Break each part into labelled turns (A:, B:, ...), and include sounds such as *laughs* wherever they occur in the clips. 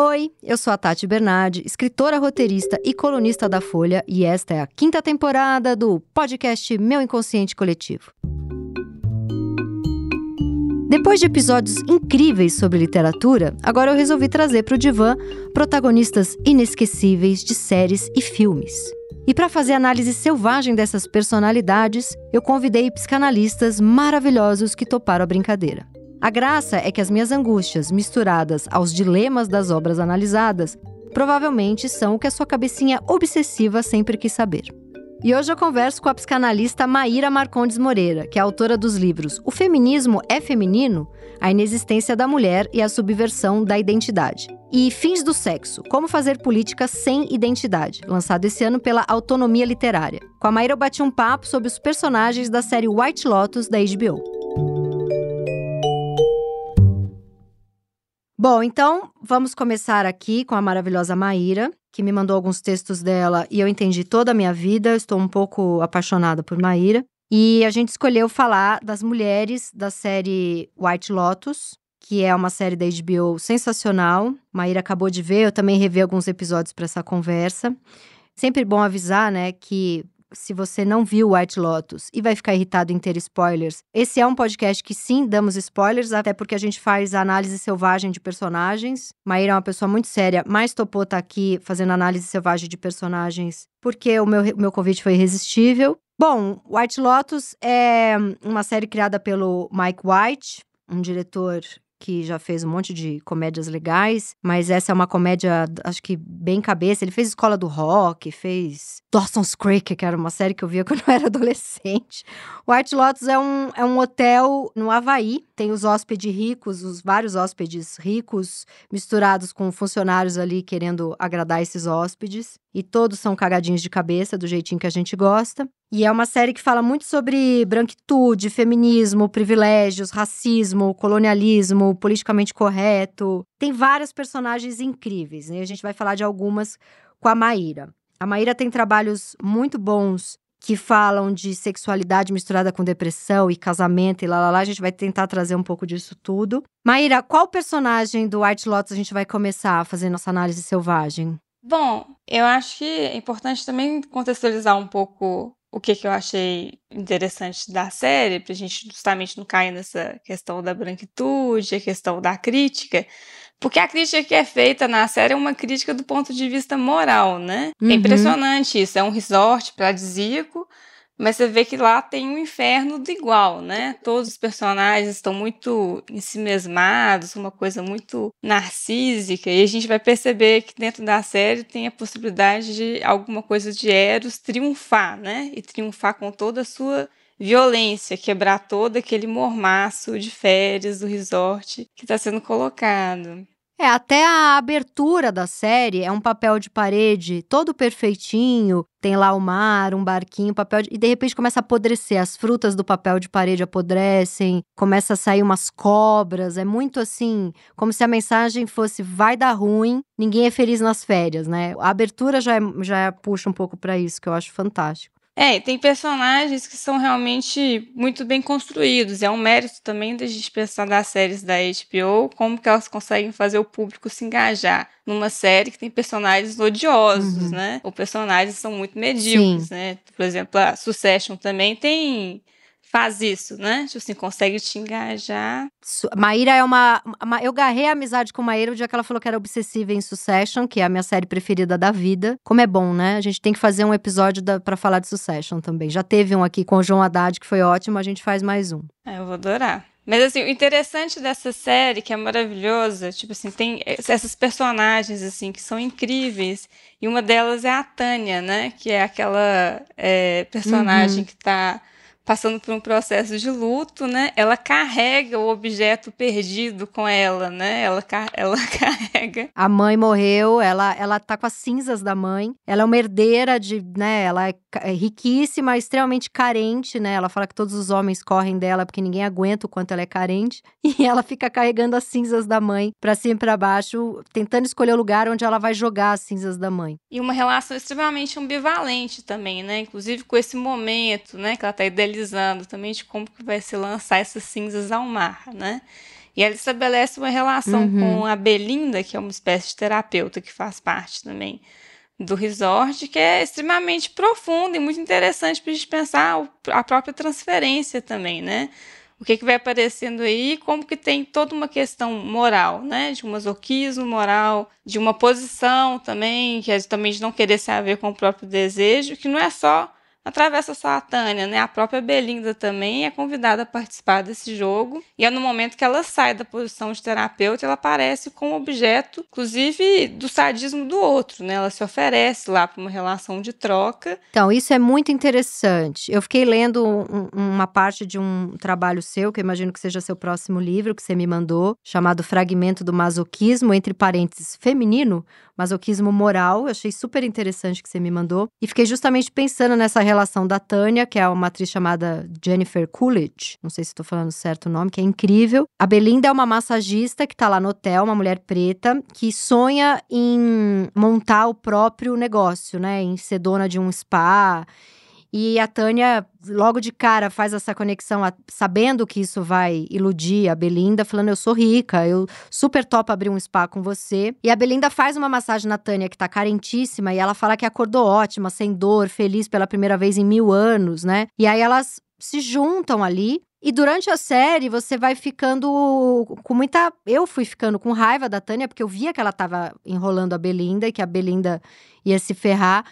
A: Oi, eu sou a Tati Bernardi, escritora, roteirista e colunista da Folha, e esta é a quinta temporada do podcast Meu Inconsciente Coletivo. Depois de episódios incríveis sobre literatura, agora eu resolvi trazer para o divã protagonistas inesquecíveis de séries e filmes. E para fazer análise selvagem dessas personalidades, eu convidei psicanalistas maravilhosos que toparam a brincadeira. A graça é que as minhas angústias, misturadas aos dilemas das obras analisadas, provavelmente são o que a sua cabecinha obsessiva sempre quis saber. E hoje eu converso com a psicanalista Maíra Marcondes Moreira, que é autora dos livros O Feminismo é Feminino? A Inexistência da Mulher e a Subversão da Identidade. E Fins do Sexo: Como Fazer Política Sem Identidade, lançado esse ano pela Autonomia Literária. Com a Maíra eu bati um papo sobre os personagens da série White Lotus da HBO. Bom, então vamos começar aqui com a maravilhosa Maíra, que me mandou alguns textos dela e eu entendi toda a minha vida. Estou um pouco apaixonada por Maíra. E a gente escolheu falar das mulheres da série White Lotus, que é uma série da HBO sensacional. Maíra acabou de ver, eu também revi alguns episódios para essa conversa. Sempre bom avisar, né, que se você não viu White Lotus e vai ficar irritado em ter spoilers, esse é um podcast que sim, damos spoilers, até porque a gente faz análise selvagem de personagens. Maíra é uma pessoa muito séria, mas topou estar tá aqui fazendo análise selvagem de personagens porque o meu, meu convite foi irresistível. Bom, White Lotus é uma série criada pelo Mike White, um diretor que já fez um monte de comédias legais, mas essa é uma comédia, acho que bem cabeça. Ele fez Escola do Rock, fez Dawson's Creek, que era uma série que eu via *laughs* quando eu era adolescente. White Lotus é um, é um hotel no Havaí, tem os hóspedes ricos, os vários hóspedes ricos misturados com funcionários ali querendo agradar esses hóspedes. E todos são cagadinhos de cabeça, do jeitinho que a gente gosta. E é uma série que fala muito sobre branquitude, feminismo, privilégios, racismo, colonialismo, politicamente correto. Tem várias personagens incríveis, né? A gente vai falar de algumas com a Maíra. A Maíra tem trabalhos muito bons que falam de sexualidade misturada com depressão e casamento e lá, lá, lá. A gente vai tentar trazer um pouco disso tudo. Maíra, qual personagem do White Lotus a gente vai começar a fazer nossa análise selvagem?
B: Bom, eu acho que é importante também contextualizar um pouco o que, que eu achei interessante da série, para a gente justamente não cair nessa questão da branquitude, a questão da crítica, porque a crítica que é feita na série é uma crítica do ponto de vista moral, né? É uhum. É impressionante isso, é um resort paradisíaco, mas você vê que lá tem um inferno do igual, né? Todos os personagens estão muito ensimesmados, uma coisa muito narcísica, e a gente vai perceber que dentro da série tem a possibilidade de alguma coisa de Eros triunfar, né? E triunfar com toda a sua violência, quebrar todo aquele mormaço de férias do resort que está sendo colocado.
A: É, até a abertura da série é um papel de parede todo perfeitinho. Tem lá o mar, um barquinho, papel de... E de repente começa a apodrecer. As frutas do papel de parede apodrecem, começa a sair umas cobras. É muito assim, como se a mensagem fosse: vai dar ruim, ninguém é feliz nas férias, né? A abertura já, é, já puxa um pouco para isso, que eu acho fantástico.
B: É, tem personagens que são realmente muito bem construídos. É um mérito também da gente pensar das séries da HBO, como que elas conseguem fazer o público se engajar numa série que tem personagens odiosos, uhum. né? Ou personagens que são muito medíocres, Sim. né? Por exemplo, a Succession também tem faz isso, né? Tipo assim, consegue te engajar.
A: Maíra é uma, uma. Eu garrei a amizade com Maíra o dia que ela falou que era obsessiva em Succession, que é a minha série preferida da vida. Como é bom, né? A gente tem que fazer um episódio para falar de Succession também. Já teve um aqui com o João Haddad, que foi ótimo, a gente faz mais um.
B: É, eu vou adorar. Mas assim, o interessante dessa série, que é maravilhosa, tipo assim, tem essas personagens assim que são incríveis. E uma delas é a Tânia, né? Que é aquela é, personagem uhum. que tá passando por um processo de luto, né? Ela carrega o objeto perdido com ela, né? Ela, *laughs* ela carrega.
A: A mãe morreu, ela, ela tá com as cinzas da mãe. Ela é uma herdeira de, né? Ela é, é riquíssima, extremamente carente, né? Ela fala que todos os homens correm dela porque ninguém aguenta o quanto ela é carente. *laughs* E ela fica carregando as cinzas da mãe para cima e pra baixo, tentando escolher o lugar onde ela vai jogar as cinzas da mãe.
B: E uma relação extremamente ambivalente também, né? Inclusive com esse momento, né? Que ela tá idealizando também de como que vai se lançar essas cinzas ao mar, né? E ela estabelece uma relação uhum. com a Belinda, que é uma espécie de terapeuta que faz parte também do resort, que é extremamente profunda e muito interessante para a gente pensar a própria transferência também, né? o que, que vai aparecendo aí, como que tem toda uma questão moral, né? De um masoquismo moral, de uma posição também, que é também de não querer se haver com o próprio desejo, que não é só a Tânia, né? A própria Belinda também é convidada a participar desse jogo. E é no momento que ela sai da posição de terapeuta, ela aparece como objeto, inclusive, do sadismo do outro, né? Ela se oferece lá para uma relação de troca.
A: Então, isso é muito interessante. Eu fiquei lendo um, uma parte de um trabalho seu, que eu imagino que seja seu próximo livro, que você me mandou, chamado Fragmento do Masoquismo, entre parênteses, feminino, masoquismo moral. Eu achei super interessante que você me mandou. E fiquei justamente pensando nessa relação da Tânia, que é uma atriz chamada Jennifer Coolidge. Não sei se estou falando certo o nome, que é incrível. A Belinda é uma massagista que está lá no hotel, uma mulher preta, que sonha em montar o próprio negócio, né? Em ser dona de um spa e a Tânia, logo de cara, faz essa conexão, sabendo que isso vai iludir a Belinda, falando: Eu sou rica, eu super topo abrir um spa com você. E a Belinda faz uma massagem na Tânia, que tá carentíssima, e ela fala que acordou ótima, sem dor, feliz pela primeira vez em mil anos, né? E aí elas se juntam ali. E durante a série, você vai ficando com muita. Eu fui ficando com raiva da Tânia, porque eu via que ela tava enrolando a Belinda e que a Belinda ia se ferrar.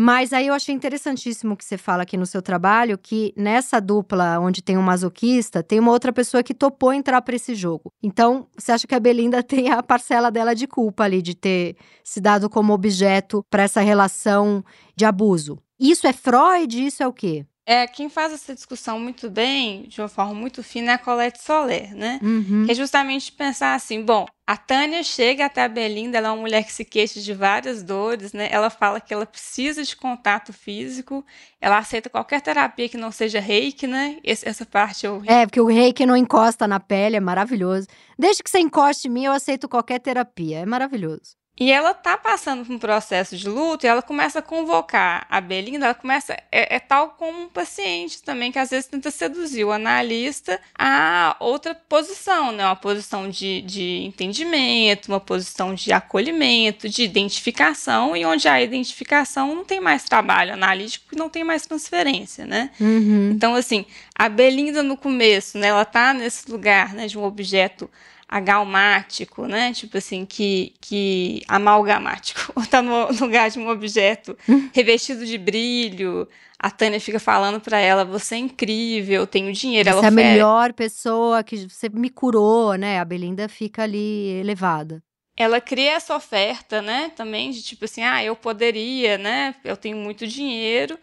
A: Mas aí eu achei interessantíssimo que você fala aqui no seu trabalho que nessa dupla onde tem um masoquista, tem uma outra pessoa que topou entrar para esse jogo. Então, você acha que a Belinda *laughs* tem a parcela dela de culpa ali de ter se dado como objeto para essa relação de abuso? Isso é Freud? Isso é o quê?
B: É, quem faz essa discussão muito bem, de uma forma muito fina, é a Colette Soler, né? Uhum. Que é justamente pensar assim, bom, a Tânia chega até a Belinda, ela é uma mulher que se queixa de várias dores, né? Ela fala que ela precisa de contato físico, ela aceita qualquer terapia que não seja reiki, né? Esse, essa parte eu...
A: É, porque o reiki não encosta na pele, é maravilhoso. Desde que você encoste em mim, eu aceito qualquer terapia, é maravilhoso.
B: E ela tá passando por um processo de luto e ela começa a convocar a Belinda, ela começa, é, é, tal como um paciente também, que às vezes tenta seduzir o analista a outra posição, né? Uma posição de, de entendimento, uma posição de acolhimento, de identificação, e onde há identificação não tem mais trabalho analítico e não tem mais transferência, né? Uhum. Então, assim, a Belinda no começo, né? Ela tá nesse lugar, né, de um objeto agalmático, né? Tipo assim, que, que amalgamático, *laughs* ou tá no lugar de um objeto *laughs* revestido de brilho. A Tânia fica falando para ela: você é incrível, tenho dinheiro.
A: Você ela é a melhor pessoa que você me curou, né? A Belinda fica ali elevada.
B: Ela cria essa oferta, né? Também de tipo assim: ah, eu poderia, né? Eu tenho muito dinheiro.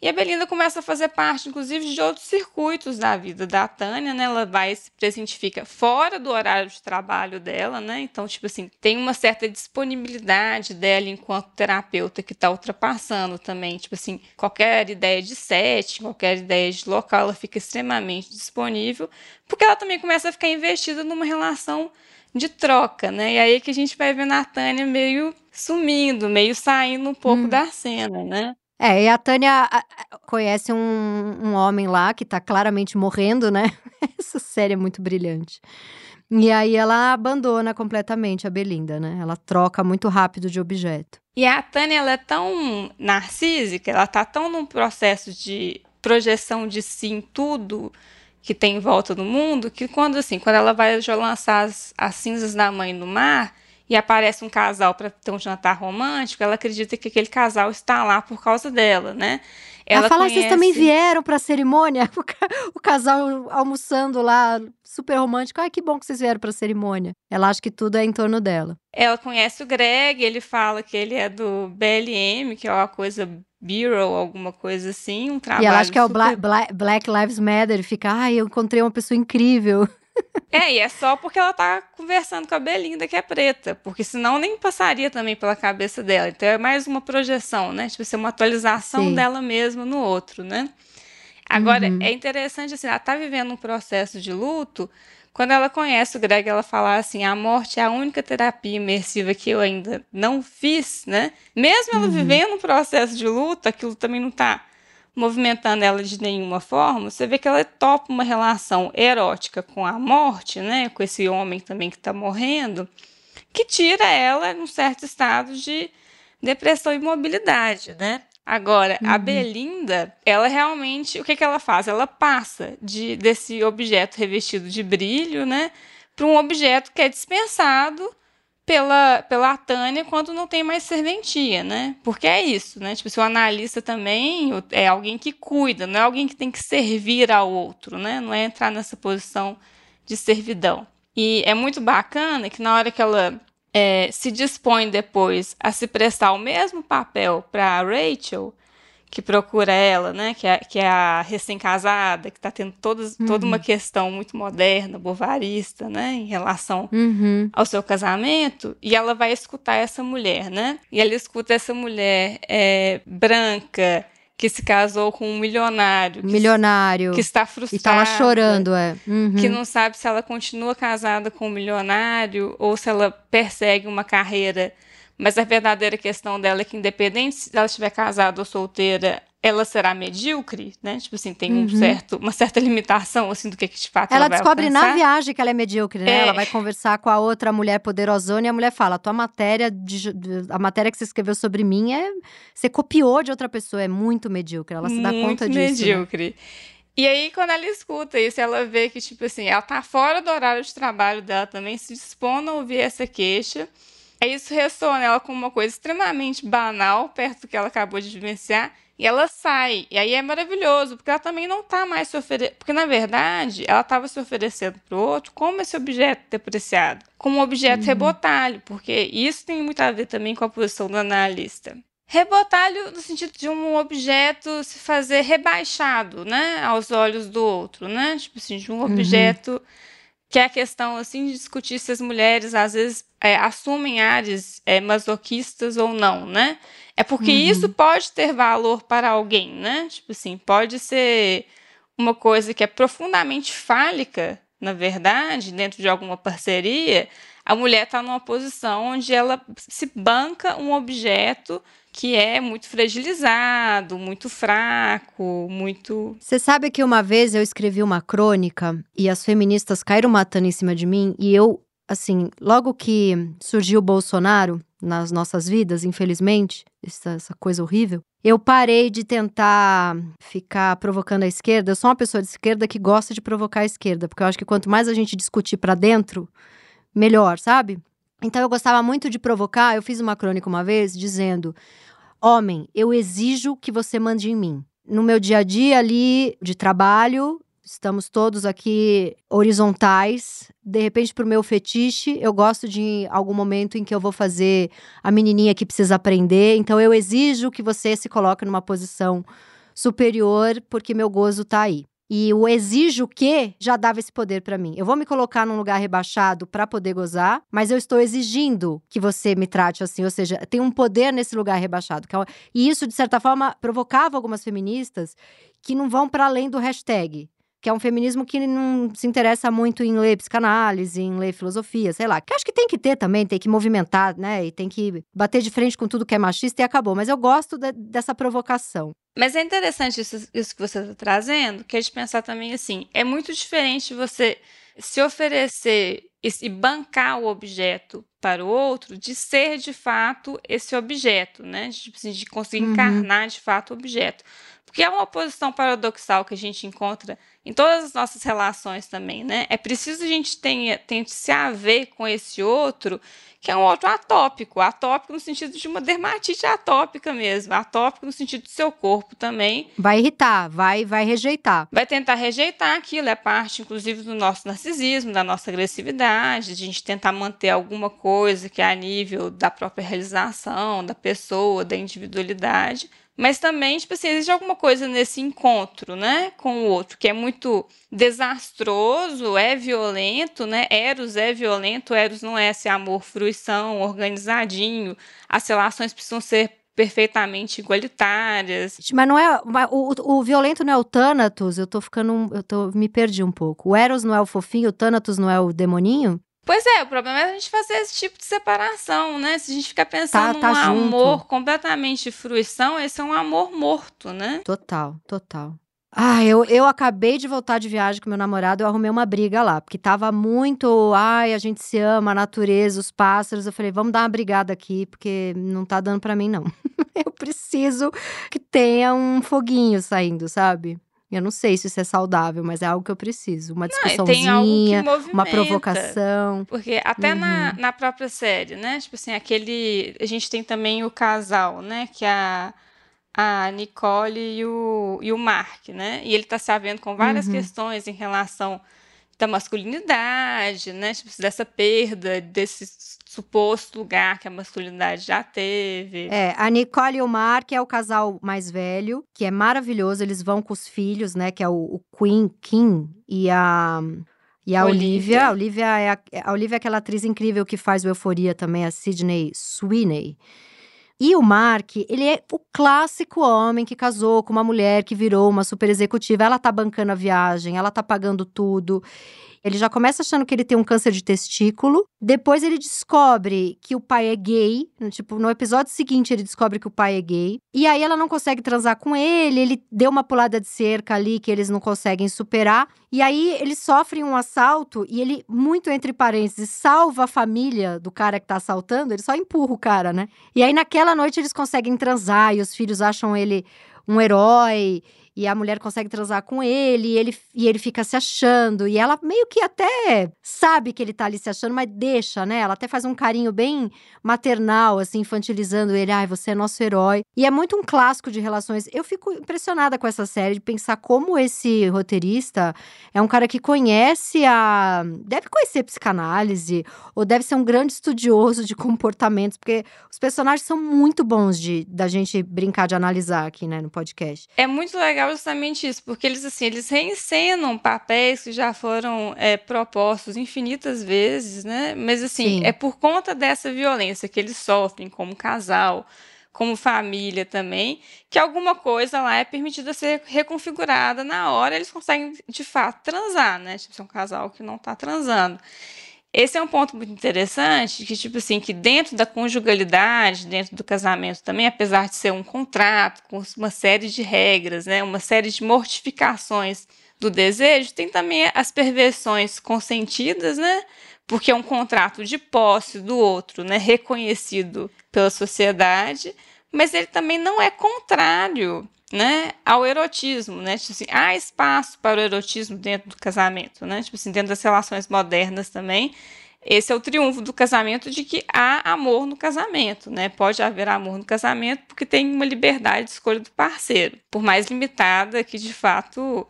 B: E a Belinda começa a fazer parte, inclusive, de outros circuitos da vida da Tânia, né? Ela vai se presentifica fora do horário de trabalho dela, né? Então, tipo assim, tem uma certa disponibilidade dela enquanto terapeuta que está ultrapassando também. Tipo assim, qualquer ideia de set, qualquer ideia de local, ela fica extremamente disponível, porque ela também começa a ficar investida numa relação de troca, né? E aí que a gente vai vendo a Tânia meio sumindo, meio saindo um pouco hum. da cena, né?
A: É, e a Tânia conhece um, um homem lá que tá claramente morrendo, né? *laughs* Essa série é muito brilhante. E aí ela abandona completamente a Belinda, né? Ela troca muito rápido de objeto.
B: E a Tânia, ela é tão narcísica, ela tá tão num processo de projeção de si em tudo que tem em volta do mundo, que quando assim, quando ela vai lançar as, as cinzas da mãe no mar, e aparece um casal para ter um jantar romântico, ela acredita que aquele casal está lá por causa dela, né?
A: Ela, ela fala, conhece... vocês também vieram para a cerimônia? *laughs* O casal almoçando lá, super romântico. Ai, que bom que vocês vieram para a cerimônia. Ela acha que tudo é em torno dela.
B: Ela conhece o Greg, ele fala que ele é do BLM, que é uma coisa Bureau, alguma coisa assim, um trabalho
A: E ela acha que é
B: o
A: Black, Black Lives Matter, fica, ai, eu encontrei uma pessoa incrível. *laughs* *laughs*
B: É, e é só porque ela tá conversando com a Belinda, que é preta, porque senão nem passaria também pela cabeça dela. Então é mais uma projeção, né? Tipo, ser uma atualização Sim. dela mesma no outro, né? Agora, uhum. é interessante, assim, ela tá vivendo um processo de luto. Quando ela conhece o Greg, ela fala assim: a morte é a única terapia imersiva que eu ainda não fiz, né? Mesmo ela uhum. vivendo um processo de luto, aquilo também não tá movimentando ela de nenhuma forma, você vê que ela topa uma relação erótica com a morte, né, com esse homem também que está morrendo, que tira ela num certo estado de depressão e mobilidade, né? Agora, uhum. a Belinda, ela realmente, o que, que ela faz? Ela passa de desse objeto revestido de brilho, né, para um objeto que é dispensado pela, pela Tânia quando não tem mais serventia, né? Porque é isso, né? Tipo, se o analista também é alguém que cuida, não é alguém que tem que servir ao outro, né? Não é entrar nessa posição de servidão. E é muito bacana que na hora que ela é, se dispõe depois a se prestar o mesmo papel para Rachel, que procura ela, né? Que é, que é a recém-casada, que está tendo todas, uhum. toda uma questão muito moderna, bovarista, né? Em relação uhum. ao seu casamento. E ela vai escutar essa mulher, né? E ela escuta essa mulher é, branca, que se casou com um milionário. Que,
A: milionário.
B: Que está frustrada.
A: E tá lá chorando, é. Uhum.
B: Que não sabe se ela continua casada com um milionário ou se ela persegue uma carreira mas a verdadeira questão dela é que, independente se ela estiver casada ou solteira, ela será medíocre, né? Tipo assim, tem um uhum. certo, uma certa limitação, assim, do que, que de fato ela,
A: ela descobre
B: alcançar.
A: na viagem que ela é medíocre, né? É. Ela vai conversar com a outra mulher poderosona e a mulher fala: a tua matéria, de, a matéria que você escreveu sobre mim é. Você copiou de outra pessoa, é muito medíocre. Ela se dá
B: muito
A: conta disso.
B: Né? Medíocre. Né? E aí, quando ela escuta isso, ela vê que, tipo assim, ela tá fora do horário de trabalho dela também, se dispõe a ouvir essa queixa. Aí isso ressoa nela como uma coisa extremamente banal, perto do que ela acabou de vivenciar, e ela sai. E aí é maravilhoso, porque ela também não está mais se oferecendo. Porque, na verdade, ela estava se oferecendo para o outro como esse objeto depreciado, como um objeto uhum. rebotalho, porque isso tem muito a ver também com a posição do analista. Rebotalho no sentido de um objeto se fazer rebaixado, né, aos olhos do outro, né? Tipo assim, de um uhum. Que é a questão assim de discutir se as mulheres às vezes é, assumem áreas é, masoquistas ou não, né? É porque uhum. isso pode ter valor para alguém, né? Tipo assim, pode ser uma coisa que é profundamente fálica, na verdade, dentro de alguma parceria, a mulher está numa posição onde ela se banca um objeto que é muito fragilizado, muito fraco, muito.
A: Você sabe que uma vez eu escrevi uma crônica e as feministas caíram matando em cima de mim e eu, assim, logo que surgiu o Bolsonaro nas nossas vidas, infelizmente, essa, essa coisa horrível, eu parei de tentar ficar provocando a esquerda. Eu sou uma pessoa de esquerda que gosta de provocar a esquerda, porque eu acho que quanto mais a gente discutir para dentro, melhor, sabe? Então eu gostava muito de provocar. Eu fiz uma crônica uma vez dizendo: Homem, eu exijo que você mande em mim. No meu dia a dia ali de trabalho, estamos todos aqui horizontais. De repente, para o meu fetiche, eu gosto de algum momento em que eu vou fazer a menininha que precisa aprender. Então, eu exijo que você se coloque numa posição superior, porque meu gozo está aí. E o exijo que já dava esse poder para mim. Eu vou me colocar num lugar rebaixado para poder gozar, mas eu estou exigindo que você me trate assim, ou seja, tem um poder nesse lugar rebaixado. É e isso de certa forma provocava algumas feministas que não vão para além do hashtag que é um feminismo que não se interessa muito em ler psicanálise, em ler filosofia, sei lá. Que acho que tem que ter também, tem que movimentar, né? E tem que bater de frente com tudo que é machista e acabou. Mas eu gosto de, dessa provocação.
B: Mas é interessante isso, isso que você está trazendo, que é de pensar também assim: é muito diferente você se oferecer e bancar o objeto para o outro de ser de fato esse objeto, né? De, tipo assim, de conseguir uhum. encarnar de fato o objeto. Porque é uma posição paradoxal que a gente encontra em todas as nossas relações também, né? É preciso a gente tenha, tente se haver com esse outro, que é um outro atópico, atópico no sentido de uma dermatite atópica mesmo, atópico no sentido do seu corpo também.
A: Vai irritar, vai, vai rejeitar.
B: Vai tentar rejeitar aquilo, é parte, inclusive, do nosso narcisismo, da nossa agressividade, de a gente tentar manter alguma coisa que é a nível da própria realização, da pessoa, da individualidade mas também, tipo assim, existe alguma coisa nesse encontro, né, com o outro, que é muito desastroso, é violento, né? Eros é violento, Eros não é esse amor fruição, organizadinho. As relações precisam ser perfeitamente igualitárias.
A: Mas não é. O, o violento não é o Thanatos, eu tô ficando. Eu tô, me perdi um pouco. O Eros não é o fofinho, o Thanatos não é o demoninho?
B: Pois é, o problema é a gente fazer esse tipo de separação, né? Se a gente ficar pensando
A: Tá- tá
B: num
A: junto.
B: amor completamente de fruição, esse é um amor morto, né?
A: Total, total. Ah, eu, eu acabei de voltar de viagem com meu namorado, eu arrumei uma briga lá, porque tava muito, ai, a gente se ama, a natureza, os pássaros. Eu falei, vamos dar uma brigada aqui, porque não tá dando pra mim, não. *laughs* eu preciso que tenha um foguinho saindo, sabe? Eu não sei se isso é saudável, mas é algo que eu preciso. Uma
B: Não, tem algo que
A: discussãozinha,
B: movimenta.
A: uma provocação.
B: Porque até na,
A: Uhum.
B: na própria série, né? Tipo assim, aquele. A gente tem também o casal, né? Que é a, a Nicole e o, e o Mark, né? E ele tá se havendo com várias
A: Uhum.
B: questões em relação da masculinidade, né? Tipo, dessa perda desse suposto lugar que a masculinidade já teve.
A: É, a Nicole e o Mark é o casal mais velho, que é maravilhoso. Eles vão com os filhos, né? Que é o, o Queen Kim e a. E a Olivia.
B: Olivia.
A: A Olivia é, a, a Olivia é aquela atriz incrível que faz o Euforia também, a Sydney Sweeney. E o Mark, ele é o clássico homem que casou com uma mulher que virou uma super executiva. Ela tá bancando a viagem, ela tá pagando tudo. Ele já começa achando que ele tem um câncer de testículo. Depois ele descobre que o pai é gay. Tipo, no episódio seguinte ele descobre que o pai é gay. E aí ela não consegue transar com ele. Ele deu uma pulada de cerca ali que eles não conseguem superar. E aí eles sofrem um assalto e ele, muito entre parênteses, salva a família do cara que tá assaltando. Ele só empurra o cara, né? E aí naquela noite eles conseguem transar e os filhos acham ele um herói. E a mulher consegue transar com ele, e ele, e ele fica se achando. E ela meio que até sabe que ele tá ali se achando, mas deixa, né? Ela até faz um carinho bem maternal, assim, infantilizando ele. Ai, você é nosso herói. E é muito um clássico de relações. Eu fico impressionada com essa série, de pensar como esse roteirista é um cara que conhece a. Deve conhecer psicanálise, ou deve ser um grande estudioso de comportamentos, porque os personagens são muito bons de da gente brincar de analisar aqui, né, no podcast.
B: É muito legal justamente isso, porque eles assim, eles reencenam papéis que já foram é, propostos infinitas vezes, né? Mas assim,
A: Sim.
B: é por conta dessa violência que eles sofrem como casal, como família também, que alguma coisa lá é permitida ser reconfigurada na hora, eles conseguem de fato transar, né? Tipo, se é um casal que não tá transando. Esse é um ponto muito interessante, que, tipo assim, que dentro da conjugalidade, dentro do casamento também, apesar de ser um contrato com uma série de regras, né, uma série de mortificações do desejo, tem também as perversões consentidas, né, porque é um contrato de posse do outro, né, reconhecido pela sociedade, mas ele também não é contrário né, ao erotismo, né? Tipo assim, há espaço para o erotismo dentro do casamento, né? Tipo assim, dentro das relações modernas também. Esse é o triunfo do casamento de que há amor no casamento, né? Pode haver amor no casamento porque tem uma liberdade de escolha do parceiro, por mais limitada que de fato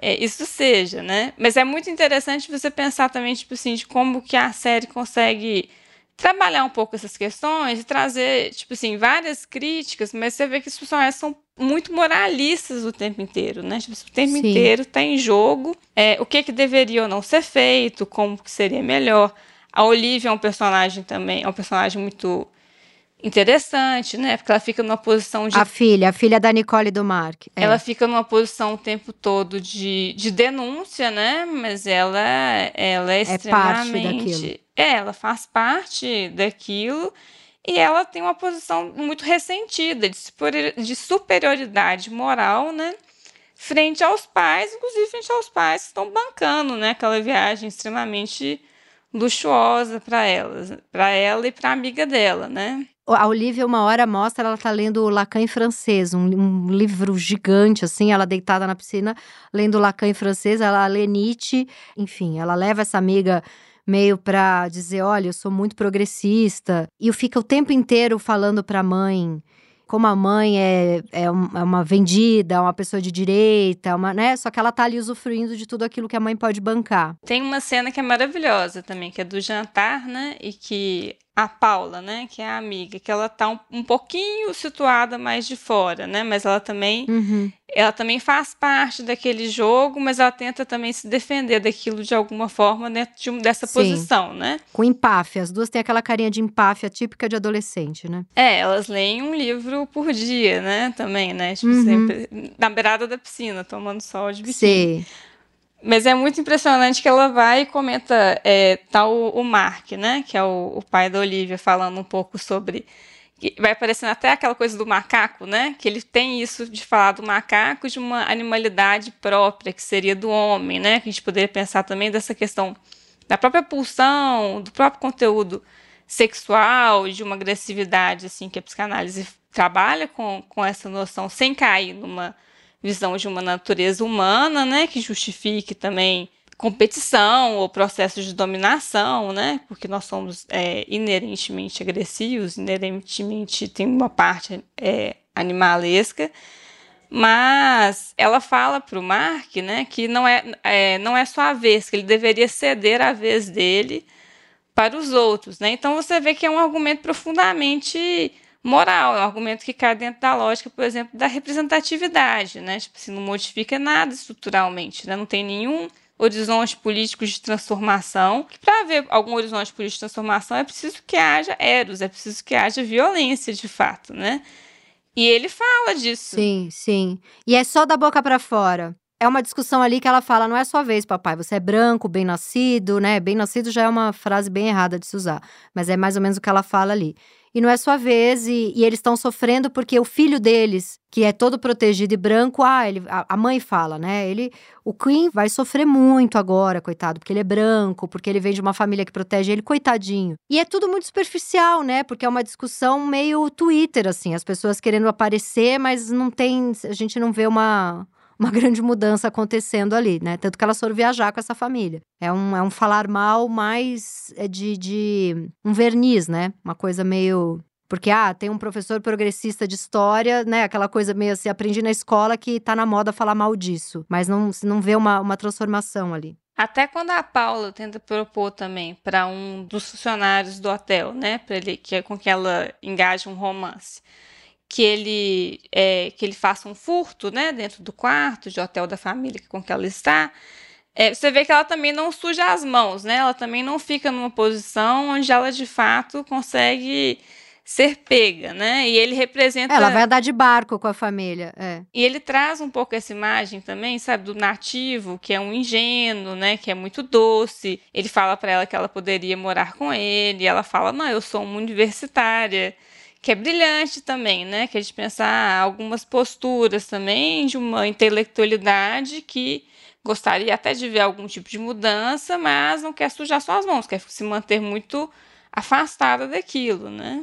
B: é, isso seja, né? Mas é muito interessante você pensar também, tipo assim, de como que a série consegue trabalhar um pouco essas questões e trazer, tipo assim, várias críticas, mas você vê que os personagens são muito moralistas o tempo inteiro, né? Tipo, o tempo
A: Sim.
B: inteiro tá em jogo é, o que que deveria ou não ser feito, como que seria melhor. A Olivia é um personagem também, é um personagem muito interessante, né? Porque ela fica numa posição de
A: A filha, a filha da Nicole e do Mark. É.
B: ela fica numa posição o tempo todo de, de denúncia, né? Mas ela, ela é
A: É parte daquilo.
B: extremamente. É, ela faz parte daquilo e ela tem uma posição muito ressentida de, superi- de superioridade moral, né? Frente aos pais, inclusive frente aos pais que estão bancando, né? Aquela viagem extremamente luxuosa para elas, para ela e para amiga dela, né?
A: A Olivia, uma hora mostra, ela tá lendo Lacan em francês, um, um livro gigante, assim, ela deitada na piscina, lendo Lacan em francês, ela lê Nietzsche, enfim, ela leva essa amiga meio pra dizer, olha, eu sou muito progressista, e fica o tempo inteiro falando pra mãe como a mãe é, é, é uma vendida, uma pessoa de direita, uma, né? Só que ela tá ali usufruindo de tudo aquilo que a mãe pode bancar.
B: Tem uma cena que é maravilhosa também, que é do jantar, né? E que a Paula, né? Que é a amiga, que ela tá um, um pouquinho situada mais de fora, né? Mas ela também,
A: Uhum.
B: ela também faz parte daquele jogo, mas ela tenta também se defender daquilo de alguma forma dentro de dessa
A: Sim.
B: posição, né?
A: Com empáfia, as duas têm aquela carinha de empáfia típica de adolescente, né?
B: É, elas leem um livro por dia, né? Também, né? Tipo,
A: Uhum.
B: sempre na beirada da piscina, tomando sol de biquíni.
A: Sei.
B: Mas é muito impressionante que ela vai e comenta, é, tá o, o Mark, né, que é o, o pai da Olivia, falando um pouco sobre vai aparecendo até aquela coisa do macaco, né? Que ele tem isso de falar do macaco de uma animalidade própria, que seria do homem, né? Que a gente poderia pensar também dessa questão da própria pulsão, do próprio conteúdo sexual, de uma agressividade, assim, que a psicanálise trabalha com, com essa noção sem cair numa visão de uma natureza humana, né, que justifique também competição ou processos de dominação, né, porque nós somos é, inerentemente agressivos, inerentemente tem uma parte é, animalesca, mas ela fala para o Mark, né, que não é, é, não é só a vez, que ele deveria ceder a vez dele para os outros, né? Então você vê que é um argumento profundamente moral, é um argumento que cai dentro da lógica, por exemplo, da representatividade, né? Tipo assim, não modifica nada estruturalmente, né? Não tem nenhum horizonte político de transformação. Para haver algum horizonte político de transformação é preciso que haja eros, é preciso que haja violência de fato, né? E ele fala disso.
A: Sim, sim. E é só da boca para fora. É uma discussão ali que ela fala: não é sua vez, papai. Você é branco, bem nascido, né? Bem nascido já é uma frase bem errada de se usar. Mas é mais ou menos o que ela fala ali e não é sua vez, e, e eles estão sofrendo porque o filho deles, que é todo protegido e branco, ah, ele, a, a, mãe fala, né? Ele, o Queen vai sofrer muito agora, coitado, porque ele é branco, porque ele vem de uma família que protege ele, coitadinho. E é tudo muito superficial, né? Porque é uma discussão meio Twitter, assim, as pessoas querendo aparecer, mas não tem, a gente não vê uma uma grande mudança acontecendo ali, né? Tanto que elas foram viajar com essa família. É um, é um falar mal mais é de, de um verniz, né? Uma coisa meio porque, ah, tem um professor progressista de história, né? Aquela coisa meio assim, aprendi na escola que tá na moda falar mal disso. Mas não, não vê uma, uma transformação ali.
B: Até quando a Paula tenta propor também para um dos funcionários do hotel, né? Para ele que é com que ela engaje um romance que ele é, que ele faça um furto, né, dentro do quarto de hotel da família com que ela está, é, você vê que ela também não suja as mãos, né? Ela também não fica numa posição onde ela de fato consegue ser pega, né? E ele representa.
A: Ela vai andar de barco com a família. É.
B: E ele traz um pouco essa imagem também, sabe, do nativo, que é um ingênuo, né? Que é muito doce. Ele fala para ela que ela poderia morar com ele. Ela fala: Não, eu sou uma universitária que é brilhante também, né? Que a gente pensar algumas posturas também de uma intelectualidade que gostaria até de ver algum tipo de mudança, mas não quer sujar suas mãos, quer se manter muito afastada daquilo, né?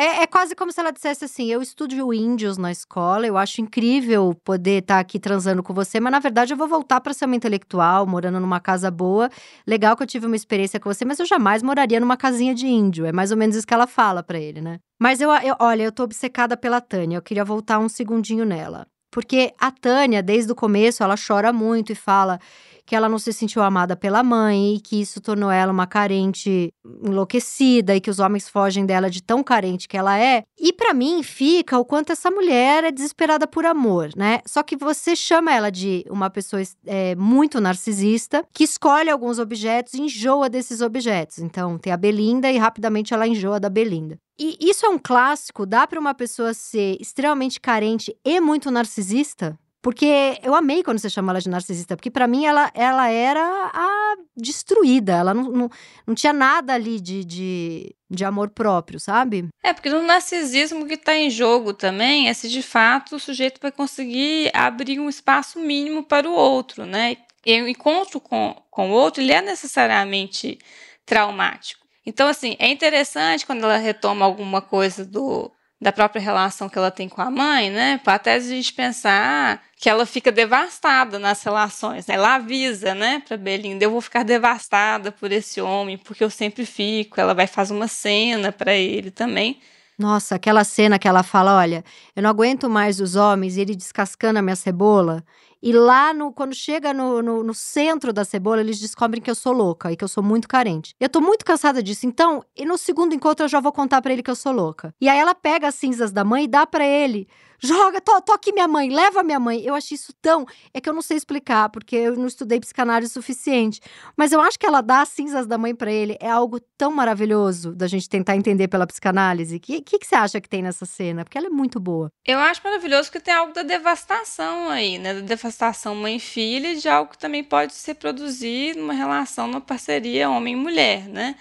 A: É, é, quase como se ela dissesse assim: eu estudo índios na escola, eu acho incrível poder estar tá aqui transando com você, mas na verdade eu vou voltar para ser uma intelectual, morando numa casa boa. Legal que eu tive uma experiência com você, mas eu jamais moraria numa casinha de índio. É mais ou menos isso que ela fala para ele, né? Mas eu, eu, olha, eu tô obcecada pela Tânia, eu queria voltar um segundinho nela. Porque a Tânia, desde o começo, ela chora muito e fala: que ela não se sentiu amada pela mãe e que isso tornou ela uma carente enlouquecida e que os homens fogem dela de tão carente que ela é. E para mim fica o quanto essa mulher é desesperada por amor, né? Só que você chama ela de uma pessoa é, muito narcisista que escolhe alguns objetos e enjoa desses objetos. Então tem a Belinda e rapidamente ela enjoa da Belinda. E isso é um clássico, dá para uma pessoa ser extremamente carente e muito narcisista? Porque eu amei quando você chama ela de narcisista, porque para mim ela, ela era a destruída, ela não, não, não tinha nada ali de, de, de amor próprio, sabe?
B: É, porque no narcisismo que está em jogo também é se de fato o sujeito vai conseguir abrir um espaço mínimo para o outro, né? E o encontro com, com o outro, ele é necessariamente traumático. Então, assim, é interessante quando ela retoma alguma coisa do, da própria relação que ela tem com a mãe, né? Até a gente pensar que ela fica devastada nas relações, né? Ela avisa, né, para Belinda, eu vou ficar devastada por esse homem, porque eu sempre fico. Ela vai fazer uma cena para ele também.
A: Nossa, aquela cena que ela fala, olha, eu não aguento mais os homens ele descascando a minha cebola e lá, no, quando chega no, no, no, centro da cebola, eles descobrem que eu sou louca e que eu sou muito carente. Eu tô muito cansada disso. Então, e no segundo encontro eu já vou contar para ele que eu sou louca. E aí ela pega as cinzas da mãe e dá para ele joga, aqui minha mãe, leva minha mãe. Eu acho isso tão. É que eu não sei explicar, porque eu não estudei psicanálise o suficiente. Mas eu acho que ela dá as cinzas da mãe para ele é algo tão maravilhoso da gente tentar entender pela psicanálise. O que, que, que, você acha que tem nessa cena? Porque ela é muito boa.
B: Eu acho maravilhoso que tem algo da devastação aí, né? Da manifestação mãe-filha de algo que também pode se reproduzir numa relação, numa parceria homem-mulher, né?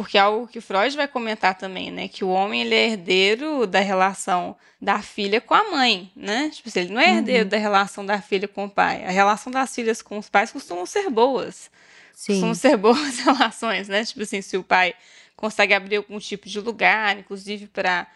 B: Porque é algo que Freud vai comentar também, né? Que o homem ele é herdeiro da relação da filha com a mãe, né? Tipo assim, ele não é herdeiro uhum. da relação da filha com o pai. A relação das filhas com os pais costumam ser boas. Sim. Costumam ser boas *laughs* relações, né? Tipo assim, se o pai consegue abrir algum tipo de lugar, inclusive para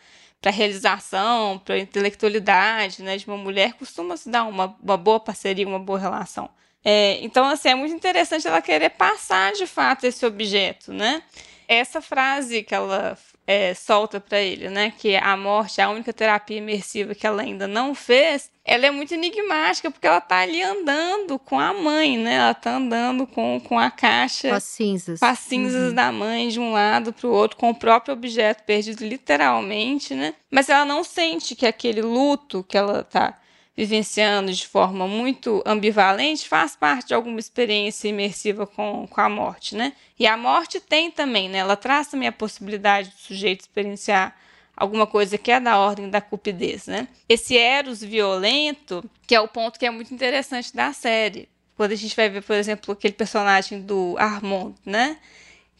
B: para realização, para intelectualidade, né, de uma mulher costuma se dar uma, uma boa parceria, uma boa relação. É, então, assim, é muito interessante ela querer passar de fato esse objeto, né? Essa frase que ela é, solta para ele, né, que a morte é a única terapia imersiva que ela ainda não fez, ela é muito enigmática porque ela tá ali andando com a mãe, né? Ela tá andando com, com a caixa,
A: com as cinzas,
B: com as cinzas uhum. da mãe de um lado para o outro, com o próprio objeto perdido literalmente, né? Mas ela não sente que aquele luto que ela tá vivenciando de forma muito ambivalente faz parte de alguma experiência imersiva com, com a morte, né? E a morte tem também, né? Ela traz também a possibilidade do sujeito experienciar alguma coisa que é da ordem da cupidez, né? Esse eros violento, que é o ponto que é muito interessante da série. Quando a gente vai ver, por exemplo, aquele personagem do Armand, né?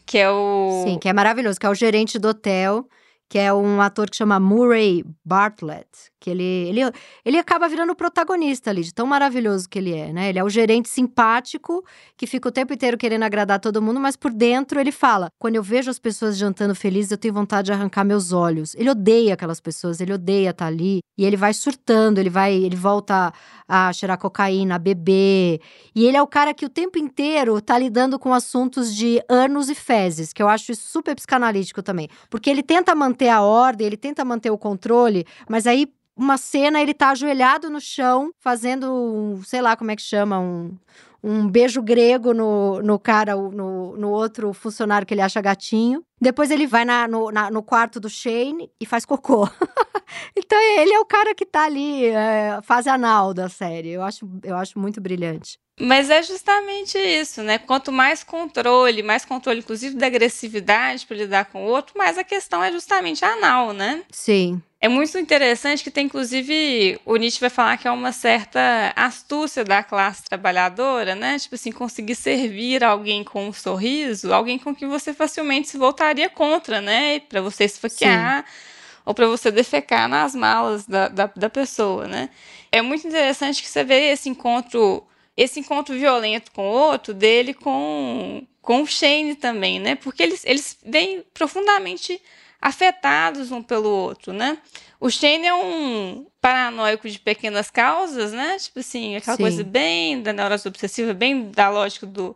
B: Que é o.
A: Sim, que é maravilhoso, que é o gerente do hotel que é um ator que chama Murray Bartlett, que ele, ele, ele acaba virando o protagonista ali, de tão maravilhoso que ele é, né? Ele é o gerente simpático, que fica o tempo inteiro querendo agradar todo mundo, mas por dentro ele fala: quando eu vejo as pessoas jantando felizes, eu tenho vontade de arrancar meus olhos. Ele odeia aquelas pessoas, ele odeia estar ali, e ele vai surtando, ele vai, ele volta a cheirar cocaína, a beber. E ele é o cara que o tempo inteiro tá lidando com assuntos de anos e fezes, que eu acho isso super psicanalítico também. Porque ele tenta manter a ordem, ele tenta manter o controle, mas aí uma cena ele tá ajoelhado no chão, fazendo um, sei lá como é que chama, um, um beijo grego no, no cara, no, no outro funcionário que ele acha gatinho. Depois ele vai na, no, na, no quarto do Shane e faz cocô. *laughs* então ele é o cara que tá ali, é, fase anal da série. Eu acho, eu acho muito brilhante.
B: Mas é justamente isso, né? Quanto mais controle, mais controle, inclusive da agressividade para lidar com o outro, mais a questão é justamente anal, né?
A: Sim.
B: É muito interessante que tem, inclusive, o Nietzsche vai falar que é uma certa astúcia da classe trabalhadora, né? Tipo assim, conseguir servir alguém com um sorriso, alguém com quem você facilmente se voltaria contra, né? Para você esfaquear. Sim ou para você defecar nas malas da, da, da, pessoa, né? É muito interessante que você vê esse encontro esse encontro violento com o outro dele com, com o Shane também, né? Porque eles, eles vêm profundamente afetados um pelo outro, né? O Shane é um paranoico de pequenas causas, né? Tipo assim, aquela Sim. coisa bem da neurose obsessiva, bem da lógica do,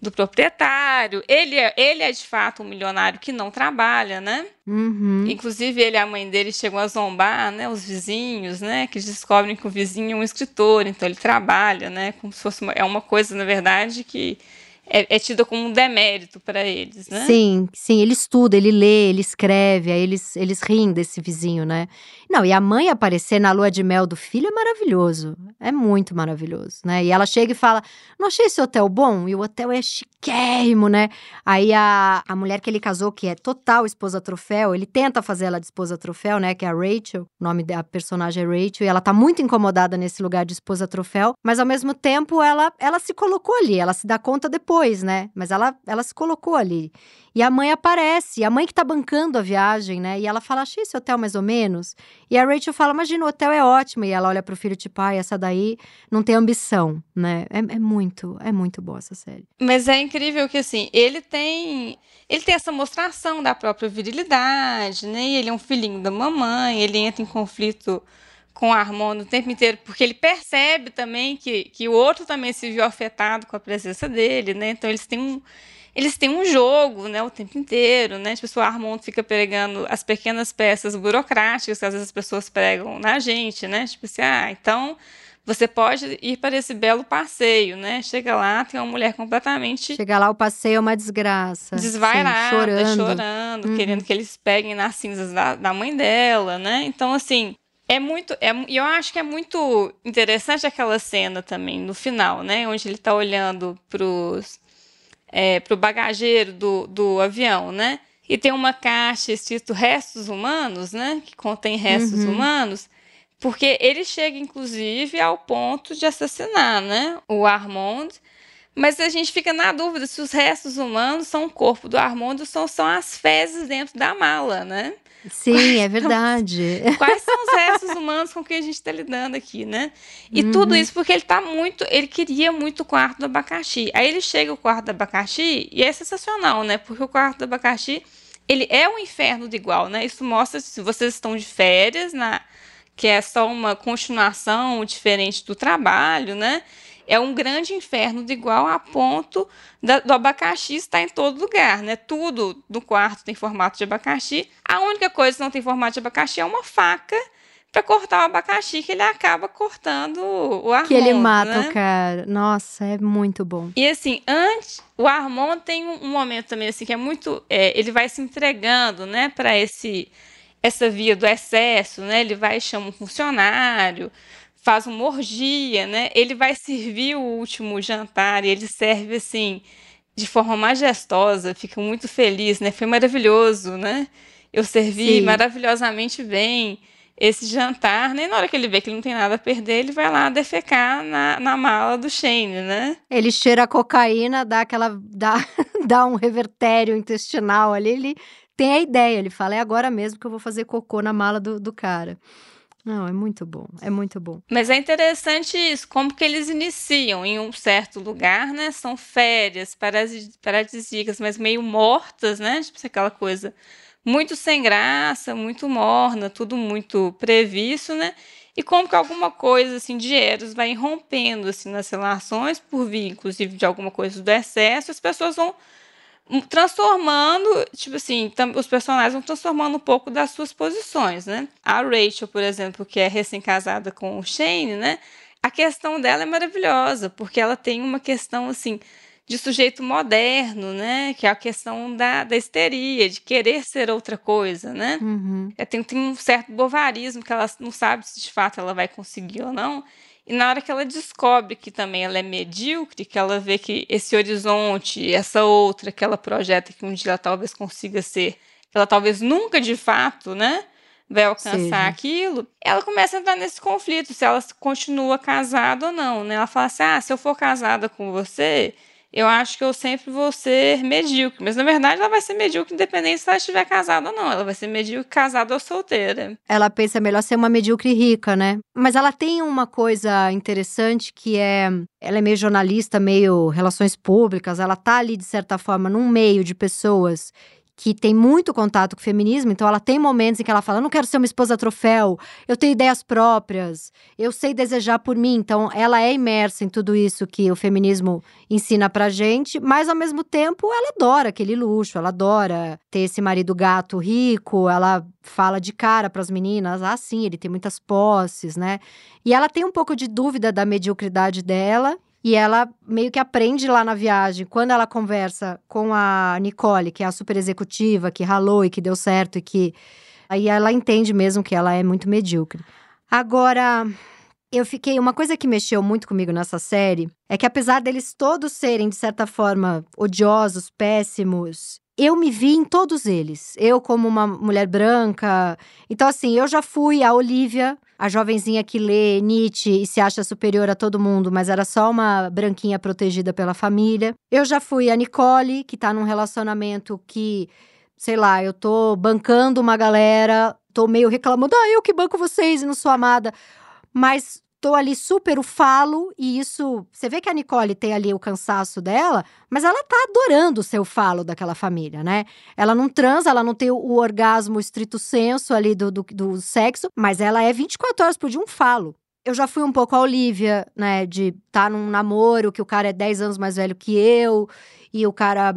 B: do proprietário. Ele é, ele é de fato um milionário que não trabalha, né?
A: Uhum.
B: Inclusive, ele e a mãe dele chegam a zombar, né? Os vizinhos, né? Que descobrem que o vizinho é um escritor, então ele trabalha, né? Como se fosse uma, é uma coisa, na verdade, que é, é tida como um demérito para eles, né?
A: Sim, sim, ele estuda, ele lê, ele escreve, aí eles, eles riem desse vizinho, né? Não, e a mãe aparecer na lua de mel do filho é maravilhoso, é muito maravilhoso, né? E ela chega e fala: Não achei esse hotel bom? E o hotel é chiquérrimo, né? Aí a, a mulher que ele casou, que é total esposa troféu, ele tenta fazer ela de esposa troféu, né? Que é a Rachel, o nome da personagem é Rachel, e ela tá muito incomodada nesse lugar de esposa troféu, mas ao mesmo tempo ela, ela se colocou ali, ela se dá conta depois né? Mas ela, ela se colocou ali. E a mãe aparece, a mãe que tá bancando a viagem, né? E ela fala: achei esse hotel mais ou menos. E a Rachel fala: imagina, o hotel é ótimo. E ela olha pro filho, tipo, ah, essa daí não tem ambição, né? É, é muito, é muito boa essa série.
B: Mas é incrível que, assim, ele tem. Ele tem essa mostração da própria virilidade, né? E ele é um filhinho da mamãe, ele entra em conflito com o Armando o tempo inteiro, porque ele percebe também que, que o outro também se viu afetado com a presença dele, né? Então eles têm um, eles têm um jogo, né, o tempo inteiro, né? Tipo, o Armando fica pregando as pequenas peças burocráticas que às vezes as pessoas pregam na gente, né? Tipo assim, ah, então você pode ir para esse belo passeio, né? Chega lá, tem uma mulher completamente.
A: Chega lá, o passeio é uma desgraça.
B: Desvairada, Sim, chorando, chorando uhum. querendo que eles peguem nas cinzas da, da mãe dela, né? Então, assim, é muito. É, eu acho que é muito interessante aquela cena também, no final, né? Onde ele está olhando pros, é, pro bagageiro do, do avião, né? E tem uma caixa escrito restos humanos, né? Que contém restos uhum. humanos. Porque ele chega, inclusive, ao ponto de assassinar, né? O Armand. Mas a gente fica na dúvida se os restos humanos são o corpo do Armand ou são, são as fezes dentro da mala, né?
A: Sim, é verdade. *laughs*
B: Quais são os restos humanos com que a gente está lidando aqui, né? E uhum. tudo isso porque ele tá muito. Ele queria muito o quarto do abacaxi. Aí ele chega o quarto do abacaxi e é sensacional, né? Porque o quarto do abacaxi ele é um inferno de igual, né? Isso mostra se vocês estão de férias, na, que é só uma continuação diferente do trabalho, né? É um grande inferno de igual a ponto da, do abacaxi estar em todo lugar, né? Tudo do quarto tem formato de abacaxi. A única coisa que não tem formato de abacaxi é uma faca para cortar o abacaxi que ele acaba cortando o Armand.
A: Que ele mata
B: né?
A: o cara. Nossa, é muito bom.
B: E assim, antes, o Armand tem um, momento também assim que é muito, é, ele vai se entregando, né, para esse essa via do excesso, né? Ele vai chama um funcionário, faz uma orgia, né? Ele vai servir o último jantar e ele serve assim de forma majestosa, fica muito feliz, né? Foi maravilhoso, né? Eu servi Sim. maravilhosamente bem esse jantar, nem na hora que ele vê que ele não tem nada a perder, ele vai lá defecar na, na mala do Shane, né?
A: Ele cheira a cocaína, dá aquela. *laughs* dá, dá um revertério intestinal ali, ele tem a ideia, ele fala: é agora mesmo que eu vou fazer cocô na mala do, do cara. Não, é muito bom, é muito bom.
B: Mas é interessante isso, como que eles iniciam em um certo lugar, né? São férias paradisíacas, mas meio mortas, né? Tipo aquela coisa muito sem graça, muito morna, tudo muito previsto, né? E como que alguma coisa assim de Eros vai rompendo assim nas relações por vir, inclusive de alguma coisa do excesso, as pessoas vão transformando, tipo assim, os personagens vão transformando um pouco das suas posições, né? A Rachel, por exemplo, que é recém-casada com o Shane, né? A questão dela é maravilhosa, porque ela tem uma questão assim de sujeito moderno, né? Que é a questão da, da histeria, de querer ser outra coisa, né?
A: Uhum.
B: É, tem, tem um certo bovarismo que ela não sabe se de fato ela vai conseguir ou não. E na hora que ela descobre que também ela é medíocre, que ela vê que esse horizonte, essa outra que ela projeta que um dia ela talvez consiga ser, ela talvez nunca de fato, né? vai alcançar Seja. aquilo, ela começa a entrar nesse conflito, se ela continua casada ou não, né? Ela fala assim: ah, se eu for casada com você, eu acho que eu sempre vou ser medíocre. Mas na verdade ela vai ser medíocre independente se ela estiver casada ou não. Ela vai ser medíocre casada ou solteira.
A: Ela pensa melhor ser uma medíocre rica, né? Mas ela tem uma coisa interessante que é. Ela é meio jornalista, meio relações públicas. Ela tá ali, de certa forma, num meio de pessoas que tem muito contato com o feminismo, então ela tem momentos em que ela fala: eu não quero ser uma esposa troféu, eu tenho ideias próprias, eu sei desejar por mim. Então ela é imersa em tudo isso que o feminismo ensina pra gente, mas ao mesmo tempo ela adora aquele luxo, ela adora ter esse marido gato rico, ela fala de cara para as meninas: ah, sim, ele tem muitas posses, né? E ela tem um pouco de dúvida da mediocridade dela e ela meio que aprende lá na viagem, quando ela conversa com a Nicole, que é a super executiva, que ralou e que deu certo e que. Aí ela entende mesmo que ela é muito medíocre. Agora, eu fiquei. Uma coisa que mexeu muito comigo nessa série é que, apesar deles todos serem, de certa forma, odiosos, péssimos, eu me vi em todos eles. Eu, como uma mulher branca. Então, assim, eu já fui a Olivia a jovenzinha que lê Nietzsche e se acha superior a todo mundo, mas era só uma branquinha protegida pela família. Eu já fui a Nicole, que tá num relacionamento que, sei lá, eu tô bancando uma galera, tô meio reclamando, ah, eu que banco vocês e não sou amada. Mas tô ali super o falo, e isso. Você vê que a Nicole tem ali o cansaço dela, mas ela tá adorando o falo daquela família, né? Ela não transa, ela não tem o, o orgasmo estrito senso ali do, do, do sexo, mas ela é 24 horas por dia um falo. Eu já fui um pouco a Olivia, né? De estar tá num namoro que o cara é 10 anos mais velho que eu, e o cara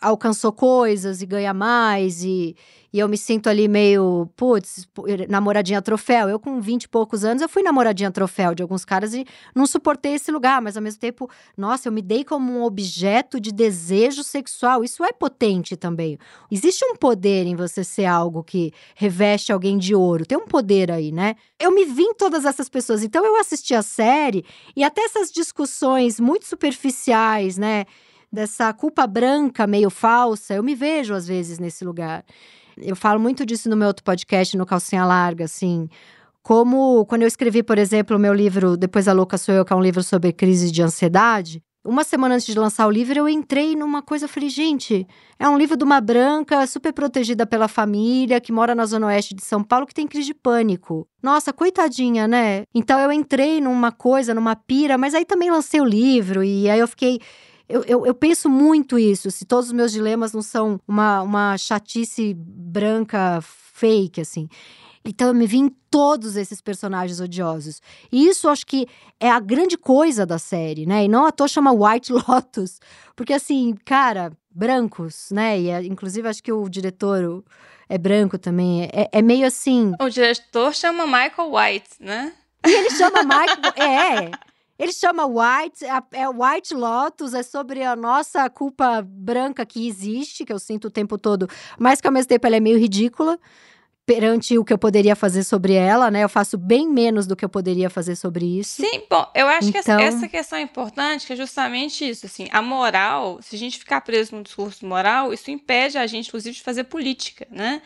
A: alcançou coisas e ganha mais, e, e eu me sinto ali meio, putz, namoradinha troféu. Eu, com 20 e poucos anos, eu fui namoradinha troféu de alguns caras e não suportei esse lugar, mas ao mesmo tempo, nossa, eu me dei como um objeto de desejo sexual. Isso é potente também. Existe um poder em você ser algo que reveste alguém de ouro. Tem um poder aí, né? Eu me vi em todas essas pessoas. Então eu assisti a série e até essas discussões muito superficiais, né? Dessa culpa branca meio falsa, eu me vejo às vezes nesse lugar. Eu falo muito disso no meu outro podcast, no Calcinha Larga, assim. como quando eu escrevi, por exemplo, o meu livro Depois a Louca Sou Eu, que é um livro sobre crise de ansiedade, uma semana antes de lançar o livro, eu entrei numa coisa, falei, gente, é um livro de uma branca super protegida pela família, que mora na zona oeste de São Paulo, que tem crise de pânico. Nossa, coitadinha, né? Então eu entrei numa coisa, numa pira, mas aí também lancei o livro, e aí eu fiquei. Eu, eu, eu, penso muito isso, se todos os meus dilemas não são uma, uma chatice branca fake, assim. Então eu me vi em todos esses personagens odiosos. E isso acho que é a grande coisa da série, né? E não à toa chama White *laughs* Lotus. Porque assim, cara, brancos, né? E é, inclusive acho que o diretor é branco também. É, é meio assim.
B: O diretor chama Michael White, né?
A: E ele chama Michael. *laughs* é. Ele chama White, é White Lotus, é sobre a nossa culpa branca que existe, que eu sinto o tempo todo, mas que ao mesmo tempo ela é meio ridícula perante o que eu poderia fazer sobre ela, né? Eu faço bem menos do que eu poderia fazer sobre isso.
B: Sim, bom, eu acho então... que essa, questão é importante, que é justamente isso, assim, a moral, se a gente ficar preso no discurso moral, isso impede a gente, inclusive, de fazer política, né?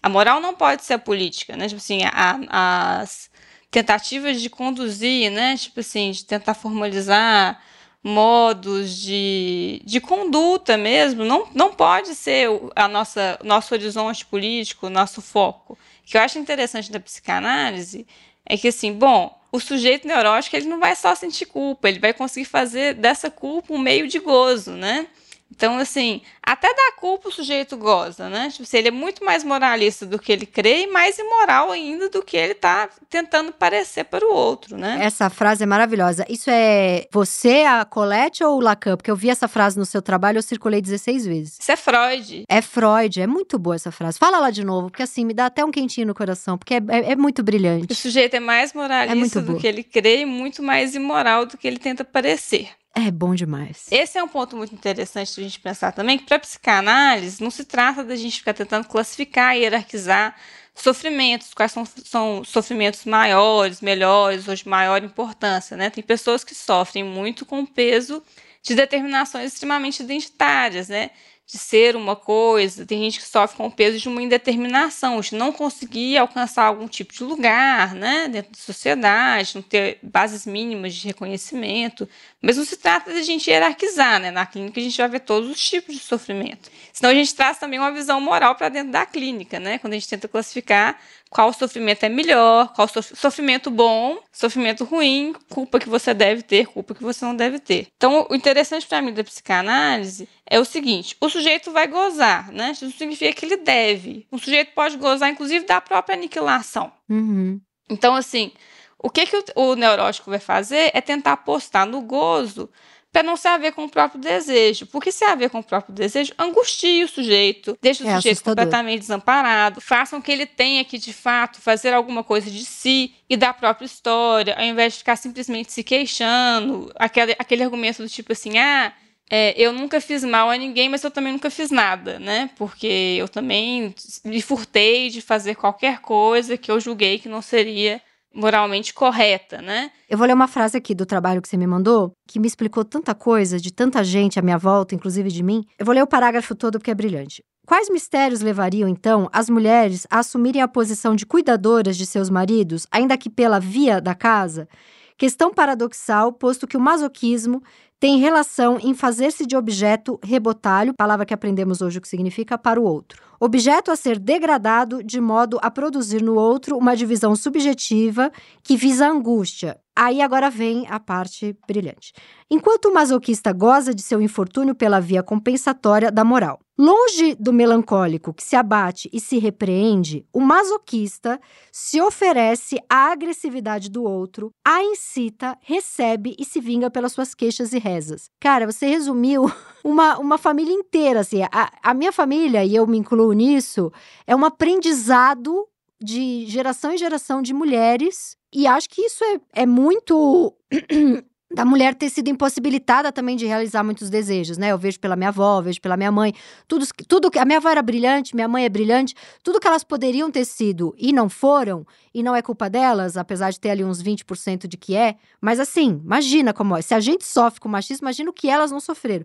B: A moral não pode ser a política, né? Tipo assim, a, as tentativas de conduzir, né? Tipo assim, de tentar formalizar modos de, de conduta mesmo, não, não pode ser a nossa nosso horizonte político, nosso foco. O que eu acho interessante da psicanálise é que assim, bom, o sujeito neurótico ele não vai só sentir culpa, ele vai conseguir fazer dessa culpa um meio de gozo, né? Então, assim, até da culpa o sujeito goza, né? Tipo, assim, ele é muito mais moralista do que ele crê e mais imoral ainda do que ele está tentando parecer para o outro, né?
A: Essa frase é maravilhosa. Isso é você, a Colette ou o Lacan? Porque eu vi essa frase no seu trabalho, eu circulei 16 vezes.
B: Isso é Freud.
A: É Freud, é muito boa essa frase. Fala lá de novo, porque assim, me dá até um quentinho no coração, porque é, é, é muito brilhante.
B: O sujeito é mais moralista é do que ele crê e muito mais imoral do que ele tenta parecer.
A: É bom demais.
B: Esse é um ponto muito interessante de a gente pensar também, que para psicanálise não se trata da gente ficar tentando classificar e hierarquizar sofrimentos, quais são, são sofrimentos maiores, melhores ou de maior importância, né? Tem pessoas que sofrem muito com o peso de determinações extremamente identitárias, né? De ser uma coisa, tem gente que sofre com o peso de uma indeterminação, de não conseguir alcançar algum tipo de lugar, né, dentro da sociedade, não ter bases mínimas de reconhecimento. Mas não se trata de a gente hierarquizar, né? Na clínica a gente vai ver todos os tipos de sofrimento. Senão a gente traz também uma visão moral para dentro da clínica, né? Quando a gente tenta classificar qual sofrimento é melhor, qual sofrimento bom, sofrimento ruim, culpa que você deve ter, culpa que você não deve ter. Então, o interessante para mim da psicanálise é o seguinte: o sujeito vai gozar, né? Isso significa que ele deve. O sujeito pode gozar, inclusive, da própria aniquilação.
A: Uhum.
B: Então, assim, o que, que o, o neurótico vai fazer é tentar apostar no gozo para não ser a ver com o próprio desejo. Porque se é a ver com o próprio desejo, angustia o sujeito, deixa o é sujeito assustador. completamente desamparado, façam que ele tenha que, de fato, fazer alguma coisa de si e da própria história, ao invés de ficar simplesmente se queixando, aquele, aquele argumento do tipo assim, ah, é, eu nunca fiz mal a ninguém, mas eu também nunca fiz nada, né? Porque eu também me furtei de fazer qualquer coisa que eu julguei que não seria moralmente correta, né?
A: Eu vou ler uma frase aqui do trabalho que você me mandou, que me explicou tanta coisa de tanta gente à minha volta, inclusive de mim. Eu vou ler o parágrafo todo porque é brilhante. Quais mistérios levariam, então, as mulheres a assumirem a posição de cuidadoras de seus maridos, ainda que pela via da casa? Questão paradoxal, posto que o masoquismo tem relação em fazer-se de objeto rebotalho, palavra que aprendemos hoje o que significa, para o outro. Objeto a ser degradado de modo a produzir no outro uma divisão subjetiva que visa a angústia. Aí agora vem a parte brilhante. Enquanto o masoquista goza de seu infortúnio pela via compensatória da moral. Longe do melancólico que se abate e se repreende, o masoquista se oferece à agressividade do outro, a incita, recebe e se vinga pelas suas queixas e rezas. Cara, você resumiu *laughs* uma, uma família inteira, assim. A, a minha família, e eu me incluo nisso, é um aprendizado de geração em geração de mulheres. E acho que isso é, é muito *clears throat* da mulher ter sido impossibilitada também de realizar muitos desejos, né? Eu vejo pela minha avó, vejo pela minha mãe, tudo, tudo que a minha avó era brilhante, minha mãe é brilhante, tudo que elas poderiam ter sido e não foram, e não é culpa delas, apesar de ter ali uns 20% de que é, mas assim, imagina como é, se a gente sofre com machismo, imagina o que elas não sofreram.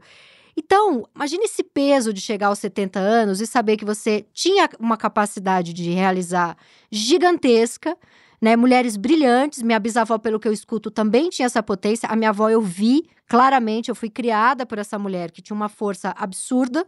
A: Então, imagine esse peso de chegar aos 70 anos e saber que você tinha uma capacidade de realizar gigantesca, né? Mulheres brilhantes. Minha bisavó, pelo que eu escuto, também tinha essa potência. A minha avó eu vi claramente, eu fui criada por essa mulher que tinha uma força absurda.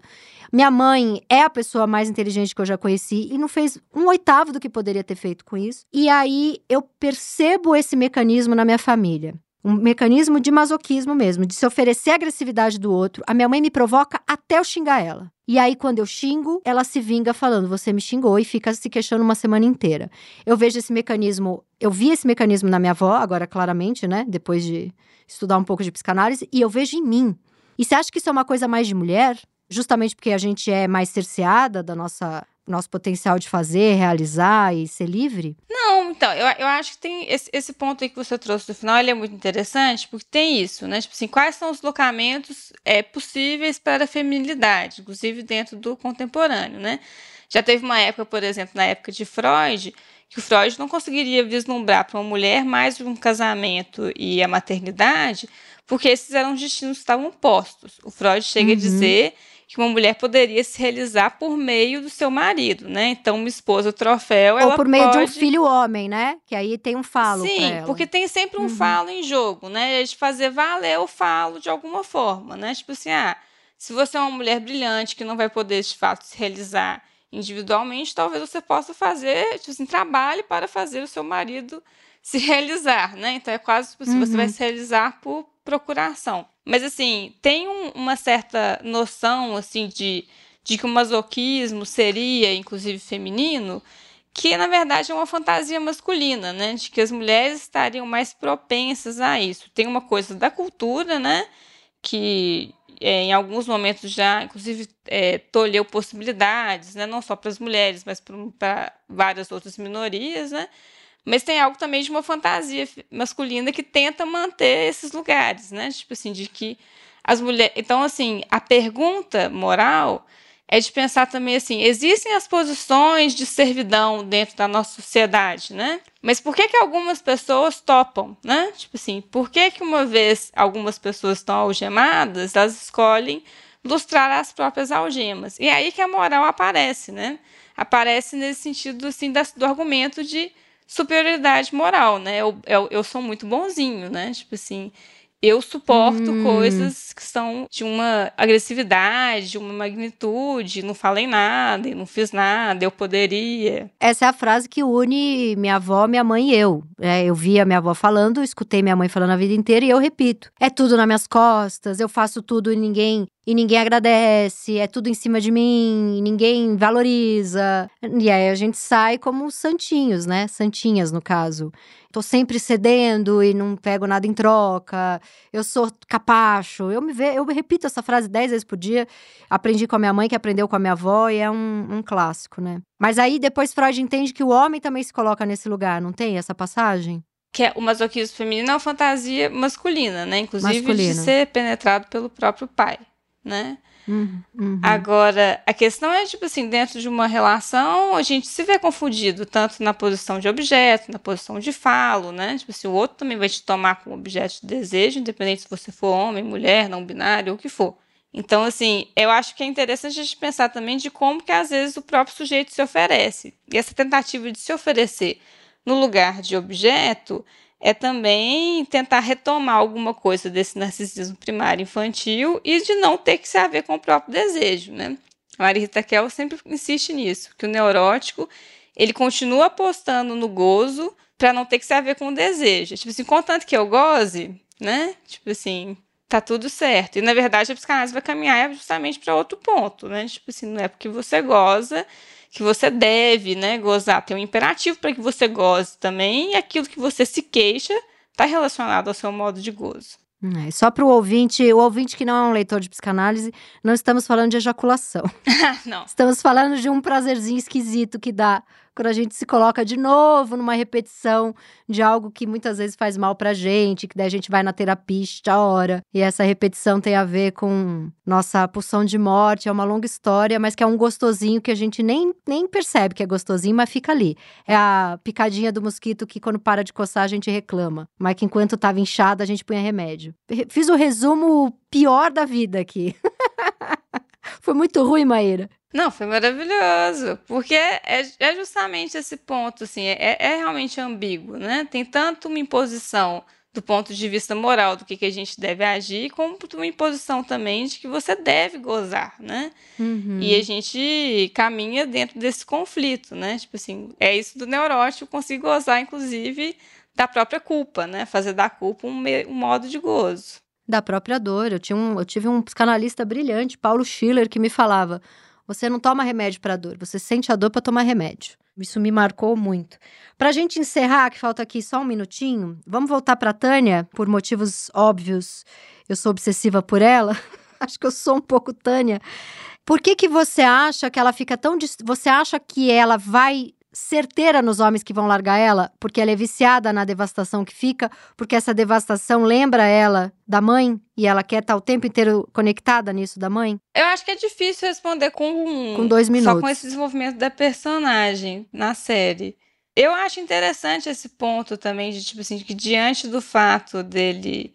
A: Minha mãe é a pessoa mais inteligente que eu já conheci e não fez um oitavo do que poderia ter feito com isso. E aí eu percebo esse mecanismo na minha família. Um mecanismo de masoquismo mesmo, de se oferecer a agressividade do outro. A minha mãe me provoca até eu xingar ela. E aí, quando eu xingo, ela se vinga falando: você me xingou e fica se queixando uma semana inteira. Eu vejo esse mecanismo, eu vi esse mecanismo na minha avó, agora claramente, né? Depois de estudar um pouco de psicanálise, e eu vejo em mim. E você acha que isso é uma coisa mais de mulher? Justamente porque a gente é mais cerceada da nossa nosso potencial de fazer, realizar e ser livre?
B: Não, então, eu, eu acho que tem esse, esse ponto aí que você trouxe no final, ele é muito interessante, porque tem isso, né? Tipo assim, quais são os locamentos é, possíveis para a feminilidade, inclusive dentro do contemporâneo, né? Já teve uma época, por exemplo, na época de Freud, que o Freud não conseguiria vislumbrar para uma mulher mais um casamento e a maternidade, porque esses eram os destinos que estavam postos. O Freud chega uhum. a dizer que uma mulher poderia se realizar por meio do seu marido, né? Então, uma esposa troféu,
A: Ou por meio pode... de um filho homem, né? Que aí tem um falo
B: Sim, porque tem sempre um uhum. falo em jogo, né? De fazer valer o falo de alguma forma, né? Tipo assim, ah, se você é uma mulher brilhante que não vai poder, de fato, se realizar individualmente, talvez você possa fazer, tipo assim, trabalhe para fazer o seu marido se realizar, né? Então, é quase tipo, uhum. você vai uhum. se realizar por procuração. Mas assim, tem um, uma certa noção assim de, de que o masoquismo seria, inclusive, feminino, que na verdade é uma fantasia masculina, né? De que as mulheres estariam mais propensas a isso. Tem uma coisa da cultura, né? Que é, em alguns momentos já, inclusive, é, tolheu possibilidades, né? Não só para as mulheres, mas para várias outras minorias, né? Mas tem algo também de uma fantasia masculina que tenta manter esses lugares, né? Tipo assim, de que as mulheres. Então, assim, a pergunta moral é de pensar também assim: existem as posições de servidão dentro da nossa sociedade, né? Mas por que, que algumas pessoas topam, né? Tipo assim, por que, que uma vez algumas pessoas estão algemadas, elas escolhem lustrar as próprias algemas? E é aí que a moral aparece, né? Aparece nesse sentido assim, do argumento de superioridade moral, né? Eu, eu, eu sou muito bonzinho, né? Tipo assim, eu suporto hum. coisas que são de uma agressividade, de uma magnitude, não falei nada, não fiz nada, eu poderia.
A: Essa é a frase que une minha avó, minha mãe e eu. É, eu vi a minha avó falando, escutei minha mãe falando a vida inteira e eu repito. É tudo nas minhas costas, eu faço tudo e ninguém e ninguém agradece, é tudo em cima de mim, ninguém valoriza. E aí a gente sai como santinhos, né? Santinhas, no caso. Tô sempre cedendo e não pego nada em troca. Eu sou capacho. Eu me ve... eu repito essa frase dez vezes por dia. Aprendi com a minha mãe, que aprendeu com a minha avó, e é um, um clássico, né? Mas aí depois Freud entende que o homem também se coloca nesse lugar, não tem essa passagem?
B: que é o masoquismo feminino é uma fantasia masculina, né? Inclusive Masculino. de ser penetrado pelo próprio pai né?
A: Uhum, uhum.
B: Agora, a questão é, tipo assim, dentro de uma relação, a gente se vê confundido, tanto na posição de objeto, na posição de falo, né? Tipo assim, o outro também vai te tomar como objeto de desejo, independente se você for homem, mulher, não binário, ou o que for. Então, assim, eu acho que é interessante a gente pensar também de como que às vezes o próprio sujeito se oferece. E essa tentativa de se oferecer no lugar de objeto é também tentar retomar alguma coisa desse narcisismo primário infantil e de não ter que se haver com o próprio desejo, né? A Maria Rita Kel sempre insiste nisso, que o neurótico, ele continua apostando no gozo para não ter que se haver com o desejo. Tipo assim, contanto que eu goze, né? Tipo assim, tá tudo certo. E na verdade a psicanálise vai caminhar justamente para outro ponto, né? Tipo assim, não é porque você goza que você deve, né, gozar. Tem um imperativo para que você goze também, e aquilo que você se queixa está relacionado ao seu modo de gozo.
A: É, só para o ouvinte, o ouvinte que não é um leitor de psicanálise, não estamos falando de ejaculação. *laughs*
B: não.
A: Estamos falando de um prazerzinho esquisito que dá quando a gente se coloca de novo numa repetição de algo que muitas vezes faz mal pra gente, que daí a gente vai na terapista a hora. E essa repetição tem a ver com nossa pulsão de morte, é uma longa história, mas que é um gostosinho que a gente nem, nem percebe que é gostosinho, mas fica ali. É a picadinha do mosquito que quando para de coçar a gente reclama, mas que enquanto tava inchada a gente punha remédio. Fiz o resumo pior da vida aqui. *laughs* Foi muito ruim, Maíra.
B: Não, foi maravilhoso, porque é, é justamente esse ponto, assim, é, é realmente ambíguo, né? Tem tanto uma imposição do ponto de vista moral do que, que a gente deve agir, como uma imposição também de que você deve gozar, né? Uhum. E a gente caminha dentro desse conflito, né? Tipo assim, é isso do neurótico conseguir gozar, inclusive, da própria culpa, né? Fazer da culpa um, um modo de gozo.
A: Da própria dor. Eu, tinha um, eu tive um psicanalista brilhante, Paulo Schiller, que me falava: você não toma remédio para dor, você sente a dor para tomar remédio. Isso me marcou muito. Para a gente encerrar, que falta aqui só um minutinho, vamos voltar para Tânia, por motivos óbvios. Eu sou obsessiva por ela. *laughs* Acho que eu sou um pouco Tânia. Por que que você acha que ela fica tão você acha que ela vai certeira nos homens que vão largar ela, porque ela é viciada na devastação que fica, porque essa devastação lembra ela da mãe e ela quer estar o tempo inteiro conectada nisso da mãe?
B: Eu acho que é difícil responder com
A: com dois minutos.
B: Só com esse desenvolvimento da personagem na série. Eu acho interessante esse ponto também de tipo assim que diante do fato dele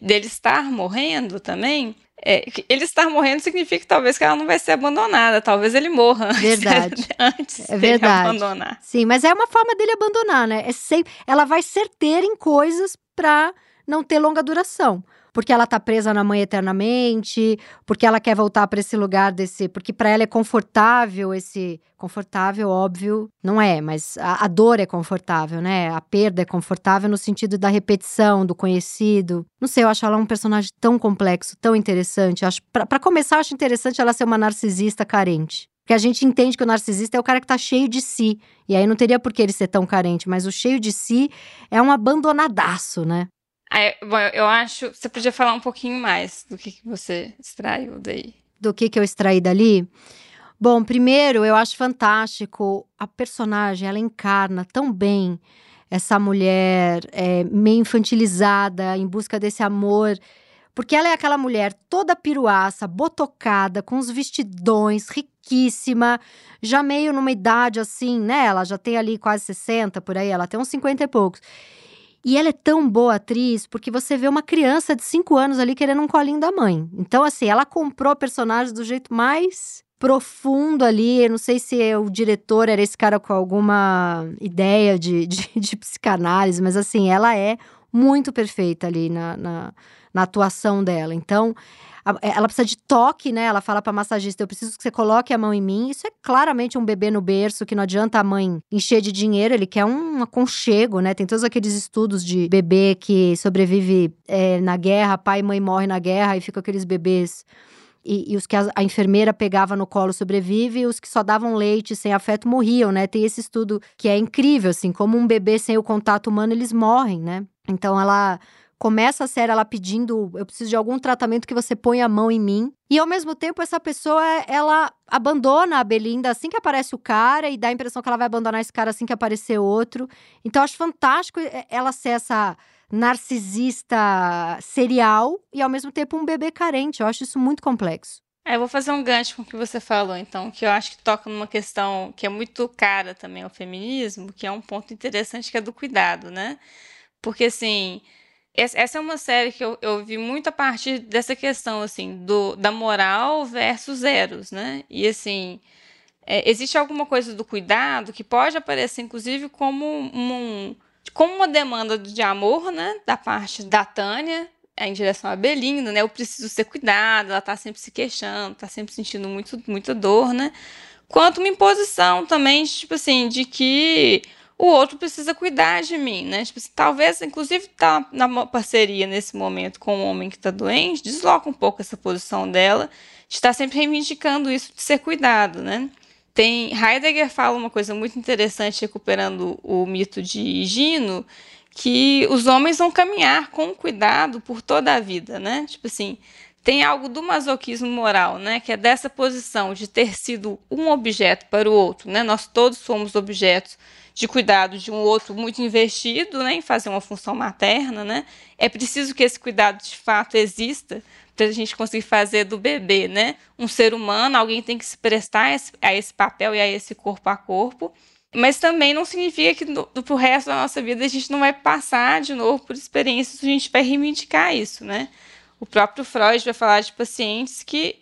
B: dele estar morrendo também, é, ele estar morrendo significa que talvez que ela não vai ser abandonada, talvez ele morra
A: verdade. *laughs*
B: antes,
A: é verdade.
B: abandonar.
A: Sim, mas é uma forma dele abandonar, né? É sempre, ela vai certeira em coisas para não ter longa duração porque ela tá presa na mãe eternamente, porque ela quer voltar para esse lugar desse, porque para ela é confortável esse confortável, óbvio, não é, mas a, a, dor é confortável, né? A perda é confortável no sentido da repetição, do conhecido. Não sei, eu acho ela um personagem tão complexo, tão interessante. Acho para começar, acho interessante ela ser uma narcisista carente. Porque a gente entende que o narcisista é o cara que tá cheio de si. E aí não teria por que ele ser tão carente, mas o cheio de si é um abandonadaço, né?
B: Bom, eu acho. Você podia falar um pouquinho mais do que, que você extraiu daí.
A: Do que, que eu extraí dali? Bom, primeiro, eu acho fantástico a personagem, ela encarna tão bem essa mulher é, meio infantilizada, em busca desse amor. Porque ela é aquela mulher toda piruaça, botocada, com os vestidões, riquíssima, já meio numa idade assim, né? Ela já tem ali quase 60 por aí, ela tem uns 50 e poucos. E ela é tão boa atriz porque você vê uma criança de 5 anos ali querendo um colinho da mãe. Então, assim, ela comprou personagens do jeito mais profundo ali. Eu não sei se o diretor era esse cara com alguma ideia de, *laughs* de, de psicanálise, mas assim, ela é muito perfeita ali na, na, na atuação dela. Então, é, ela precisa de toque, né? Ela fala pra massagista: eu preciso que você coloque a mão em mim. Isso é claramente um bebê no berço, que não adianta a mãe encher de dinheiro, ele quer um aconchego, né? Tem todos aqueles estudos de bebê que sobrevive é, na guerra, pai e mãe morrem na guerra e ficam aqueles bebês. E, e, os que a, a, enfermeira pegava no colo sobrevive, e os que só davam leite sem afeto morriam, né? Tem esse estudo que é incrível, assim, como um bebê sem o contato humano, eles morrem, né? Então ela começa a série ela pedindo, eu preciso de algum tratamento que você ponha a mão em mim. E ao mesmo tempo essa pessoa ela abandona a Belinda assim que aparece o cara e dá a impressão que ela vai abandonar esse cara assim que aparecer outro. Então acho fantástico é, ela ser essa narcisista serial e ao mesmo tempo um bebê carente. Eu acho isso muito complexo.
B: É, eu vou fazer um gancho com o que você falou, então, que eu acho que toca numa questão que é muito cara também ao feminismo, que é um ponto interessante que é do cuidado, né? Porque assim, essa é uma série que eu, eu vi muito a partir dessa questão, assim, do, da moral versus eros, né? E, assim, é, existe alguma coisa do cuidado que pode aparecer, inclusive, como, um, como uma demanda de amor, né? Da parte da Tânia, em direção a Belinda, né? Eu preciso ser cuidada, ela tá sempre se queixando, tá sempre sentindo muito, muita dor, né? Quanto uma imposição também, tipo assim, de que o outro precisa cuidar de mim, né? Tipo, assim, talvez, inclusive, tá na parceria nesse momento com o homem que está doente, desloca um pouco essa posição dela, de estar sempre reivindicando isso de ser cuidado, né? Tem Heidegger fala uma coisa muito interessante recuperando o mito de Gino, que os homens vão caminhar com cuidado por toda a vida, né? Tipo assim, tem algo do masoquismo moral, né? Que é dessa posição de ter sido um objeto para o outro, né? Nós todos somos objetos de cuidado de um outro muito investido né, em fazer uma função materna, né? É preciso que esse cuidado de fato exista para a gente conseguir fazer do bebê, né? Um ser humano, alguém tem que se prestar a esse, a esse papel e a esse corpo a corpo. Mas também não significa que para o resto da nossa vida a gente não vai passar de novo por experiências, a gente vai reivindicar isso, né? O próprio Freud vai falar de pacientes que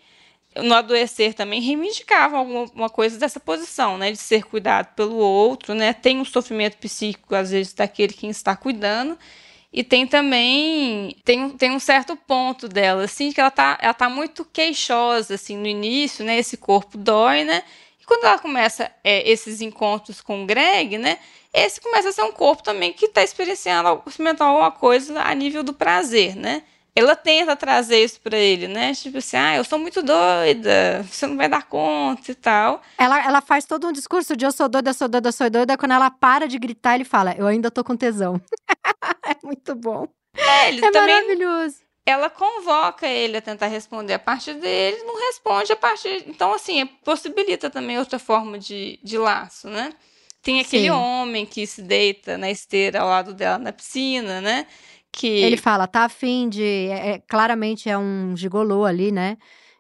B: no adoecer também reivindicavam alguma coisa dessa posição, né, de ser cuidado pelo outro, né, tem um sofrimento psíquico às vezes daquele quem está cuidando e tem também tem, tem um certo ponto dela assim que ela tá ela tá muito queixosa assim no início, né, esse corpo dói, né, e quando ela começa é, esses encontros com o Greg, né, esse começa a ser um corpo também que está experienciando, experimentando alguma coisa a nível do prazer, né? Ela tenta trazer isso para ele, né? Tipo assim, ah, eu sou muito doida, você não vai dar conta e tal.
A: Ela, ela faz todo um discurso de eu sou doida, sou doida, sou doida. Quando ela para de gritar, ele fala, eu ainda tô com tesão. *laughs* é muito bom.
B: É, ele
A: é
B: também,
A: maravilhoso.
B: Ela convoca ele a tentar responder a parte dele, não responde a parte. Então, assim, possibilita também outra forma de, de laço, né? Tem aquele Sim. homem que se deita na esteira ao lado dela na piscina, né? Que.
A: Ele fala, tá afim de. É, é, claramente é um gigolô ali, né?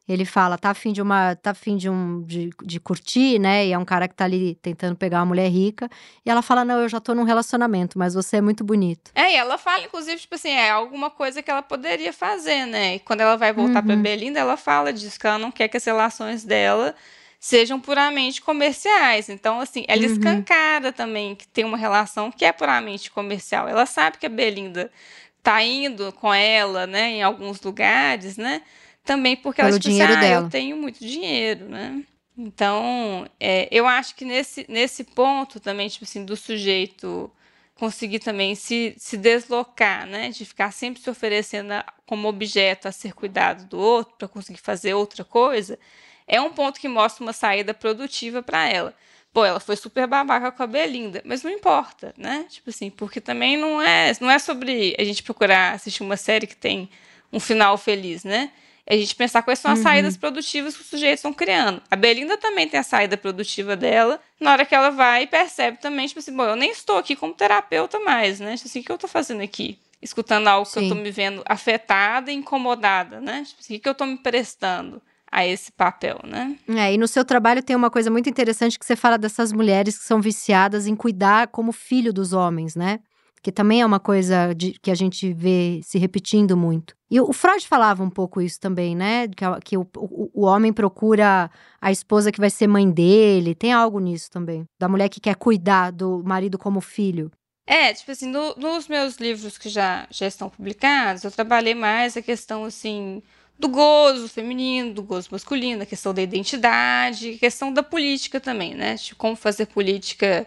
A: Ele fala, tá afim de uma. tá afim de um. De, de curtir, né? E é um cara que tá ali tentando pegar uma mulher rica. E ela fala: Não, eu já tô num relacionamento, mas você é muito bonito.
B: É, e ela fala, inclusive, tipo assim, é alguma coisa que ela poderia fazer, né? E quando ela vai voltar uhum. pra Belinda, ela fala disso, que ela não quer que as relações dela sejam puramente comerciais. Então, assim, ela uhum. escancara também que tem uma relação que é puramente comercial. Ela sabe que a Belinda tá indo com ela, né, em alguns lugares, né? Também porque Pelo ela tipo, dinheiro assim, ah, dela. eu tenho muito dinheiro, né? Então, é, eu acho que nesse, nesse ponto também, tipo assim, do sujeito conseguir também se, se deslocar, né? De ficar sempre se oferecendo como objeto a ser cuidado do outro para conseguir fazer outra coisa, é um ponto que mostra uma saída produtiva para ela. Pô, ela foi super babaca com a Belinda, mas não importa, né? Tipo assim, porque também não é, não é sobre a gente procurar assistir uma série que tem um final feliz, né? É a gente pensar quais são as uhum. saídas produtivas que os sujeitos estão criando. A Belinda também tem a saída produtiva dela, na hora que ela vai e percebe também, tipo assim, bom, eu nem estou aqui como terapeuta mais, né? Tipo assim, o que eu estou fazendo aqui? Escutando algo Sim. que eu estou me vendo afetada e incomodada, né? Tipo assim, o que eu estou me prestando? A esse papel, né?
A: É, e no seu trabalho tem uma coisa muito interessante que você fala dessas mulheres que são viciadas em cuidar como filho dos homens, né? Que também é uma coisa de, que a gente vê se repetindo muito. E o Freud falava um pouco isso também, né? Que, que o, o, o homem procura a esposa que vai ser mãe dele. Tem algo nisso também. Da mulher que quer cuidar do marido como filho.
B: É, tipo assim, no, nos meus livros que já, já estão publicados, eu trabalhei mais a questão, assim, do gozo feminino, do gozo masculino, a questão da identidade, a questão da política também, né? De como fazer política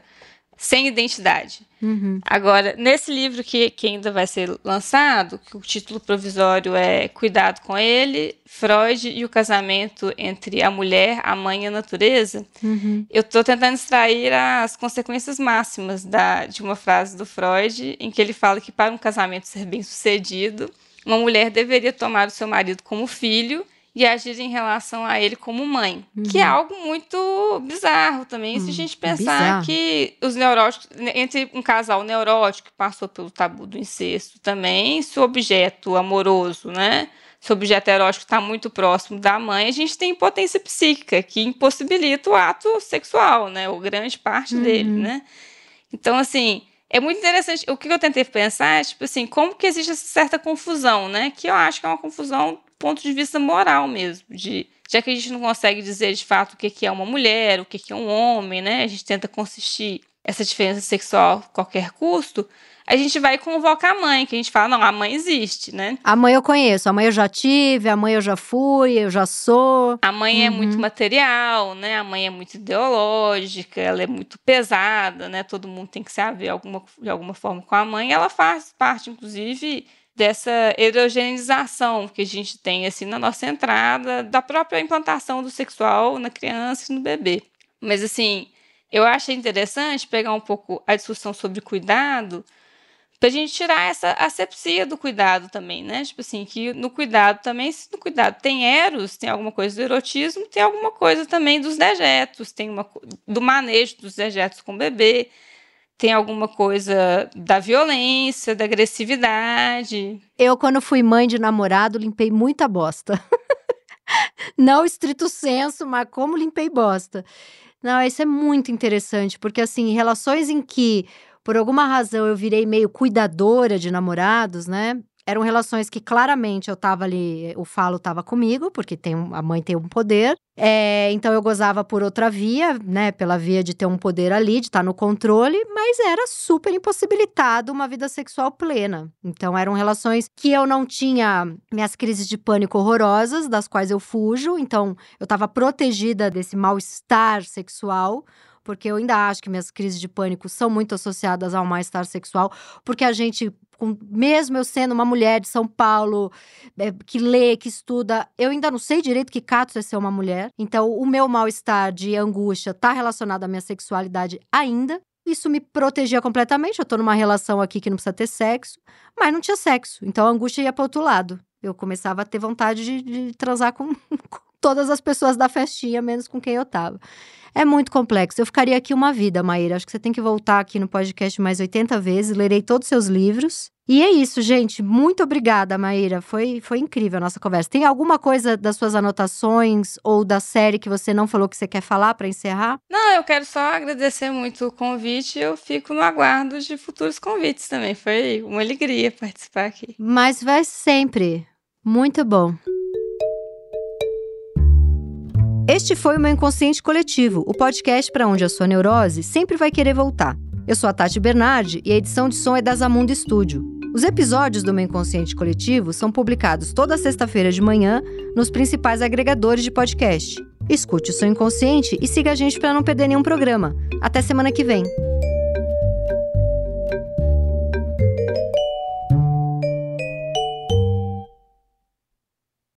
B: sem identidade.
A: Uhum.
B: Agora, nesse livro que, que ainda vai ser lançado, que o título provisório é Cuidado com Ele, Freud e o casamento entre a mulher, a mãe e a natureza,
A: uhum.
B: eu estou tentando extrair as consequências máximas da, de uma frase do Freud, em que ele fala que para um casamento ser bem sucedido, uma mulher deveria tomar o seu marido como filho e agir em relação a ele como mãe, uhum. que é algo muito bizarro também, se a hum, gente pensar bizarro. que os neuróticos, entre um casal neurótico que passou pelo tabu do incesto também, se o objeto amoroso, né, se o objeto erótico está muito próximo da mãe, a gente tem impotência psíquica, que impossibilita o ato sexual, né, ou grande parte uhum. dele, né. Então, assim, é muito interessante. O que eu tentei pensar é, tipo assim, como que existe essa certa confusão, né? Que eu acho que é uma confusão do ponto de vista moral mesmo, de já que a gente não consegue dizer de fato o que é uma mulher, o que é um homem, né? A gente tenta consistir essa diferença sexual a qualquer custo a gente vai convocar a mãe, que a gente fala, não, a mãe existe, né?
A: A mãe eu conheço, a mãe eu já tive, a mãe eu já fui, eu já sou.
B: A mãe uhum. é muito uhum. material, né? A mãe é muito ideológica, ela é muito pesada, né? Todo mundo tem que se haver alguma, de alguma forma com a mãe. Ela faz parte, inclusive, dessa heterogenização que a gente tem assim na nossa entrada da própria implantação do sexual na criança e no bebê. Mas assim, eu achei interessante pegar um pouco a discussão sobre cuidado, Pra gente tirar essa asepsia do cuidado também, né? Tipo assim, que no cuidado também, se no cuidado tem eros, tem alguma coisa do erotismo, tem alguma coisa também dos dejetos, tem uma do manejo dos dejetos com o bebê, tem alguma coisa da violência, da agressividade.
A: Eu, quando fui mãe de namorado, limpei muita bosta. *laughs* Não estrito senso, mas como limpei bosta. Não, isso é muito interessante, porque assim, relações em que por alguma razão eu virei meio cuidadora de namorados, né? eram relações que claramente eu tava ali, o falo tava comigo, porque tem, a mãe tem um poder. É, então eu gozava por outra via, né? Pela via de ter um poder ali, de estar no controle, mas era super impossibilitado uma vida sexual plena. Então eram relações que eu não tinha minhas crises de pânico horrorosas, das quais eu fujo. Então eu tava protegida desse mal-estar sexual porque eu ainda acho que minhas crises de pânico são muito associadas ao mal-estar sexual, porque a gente com, mesmo eu sendo uma mulher de São Paulo, é, que lê, que estuda, eu ainda não sei direito que cato é ser uma mulher. Então, o meu mal-estar de angústia está relacionado à minha sexualidade ainda. Isso me protegia completamente. Eu tô numa relação aqui que não precisa ter sexo, mas não tinha sexo. Então a angústia ia para outro lado. Eu começava a ter vontade de, de transar com, *laughs* com todas as pessoas da festinha, menos com quem eu tava. É muito complexo. Eu ficaria aqui uma vida, Maíra. Acho que você tem que voltar aqui no podcast mais 80 vezes. Lerei todos os seus livros. E é isso, gente. Muito obrigada, Maíra. Foi, foi incrível a nossa conversa. Tem alguma coisa das suas anotações ou da série que você não falou que você quer falar para encerrar?
B: Não, eu quero só agradecer muito o convite. Eu fico no aguardo de futuros convites também. Foi uma alegria participar aqui.
A: Mas vai sempre. Muito bom. Este foi o meu Inconsciente Coletivo, o podcast para onde a sua neurose sempre vai querer voltar. Eu sou a Tati Bernardi e a edição de som é da Zamundo Studio. Os episódios do meu Inconsciente Coletivo são publicados toda sexta-feira de manhã nos principais agregadores de podcast. Escute o seu inconsciente e siga a gente para não perder nenhum programa. Até semana que vem.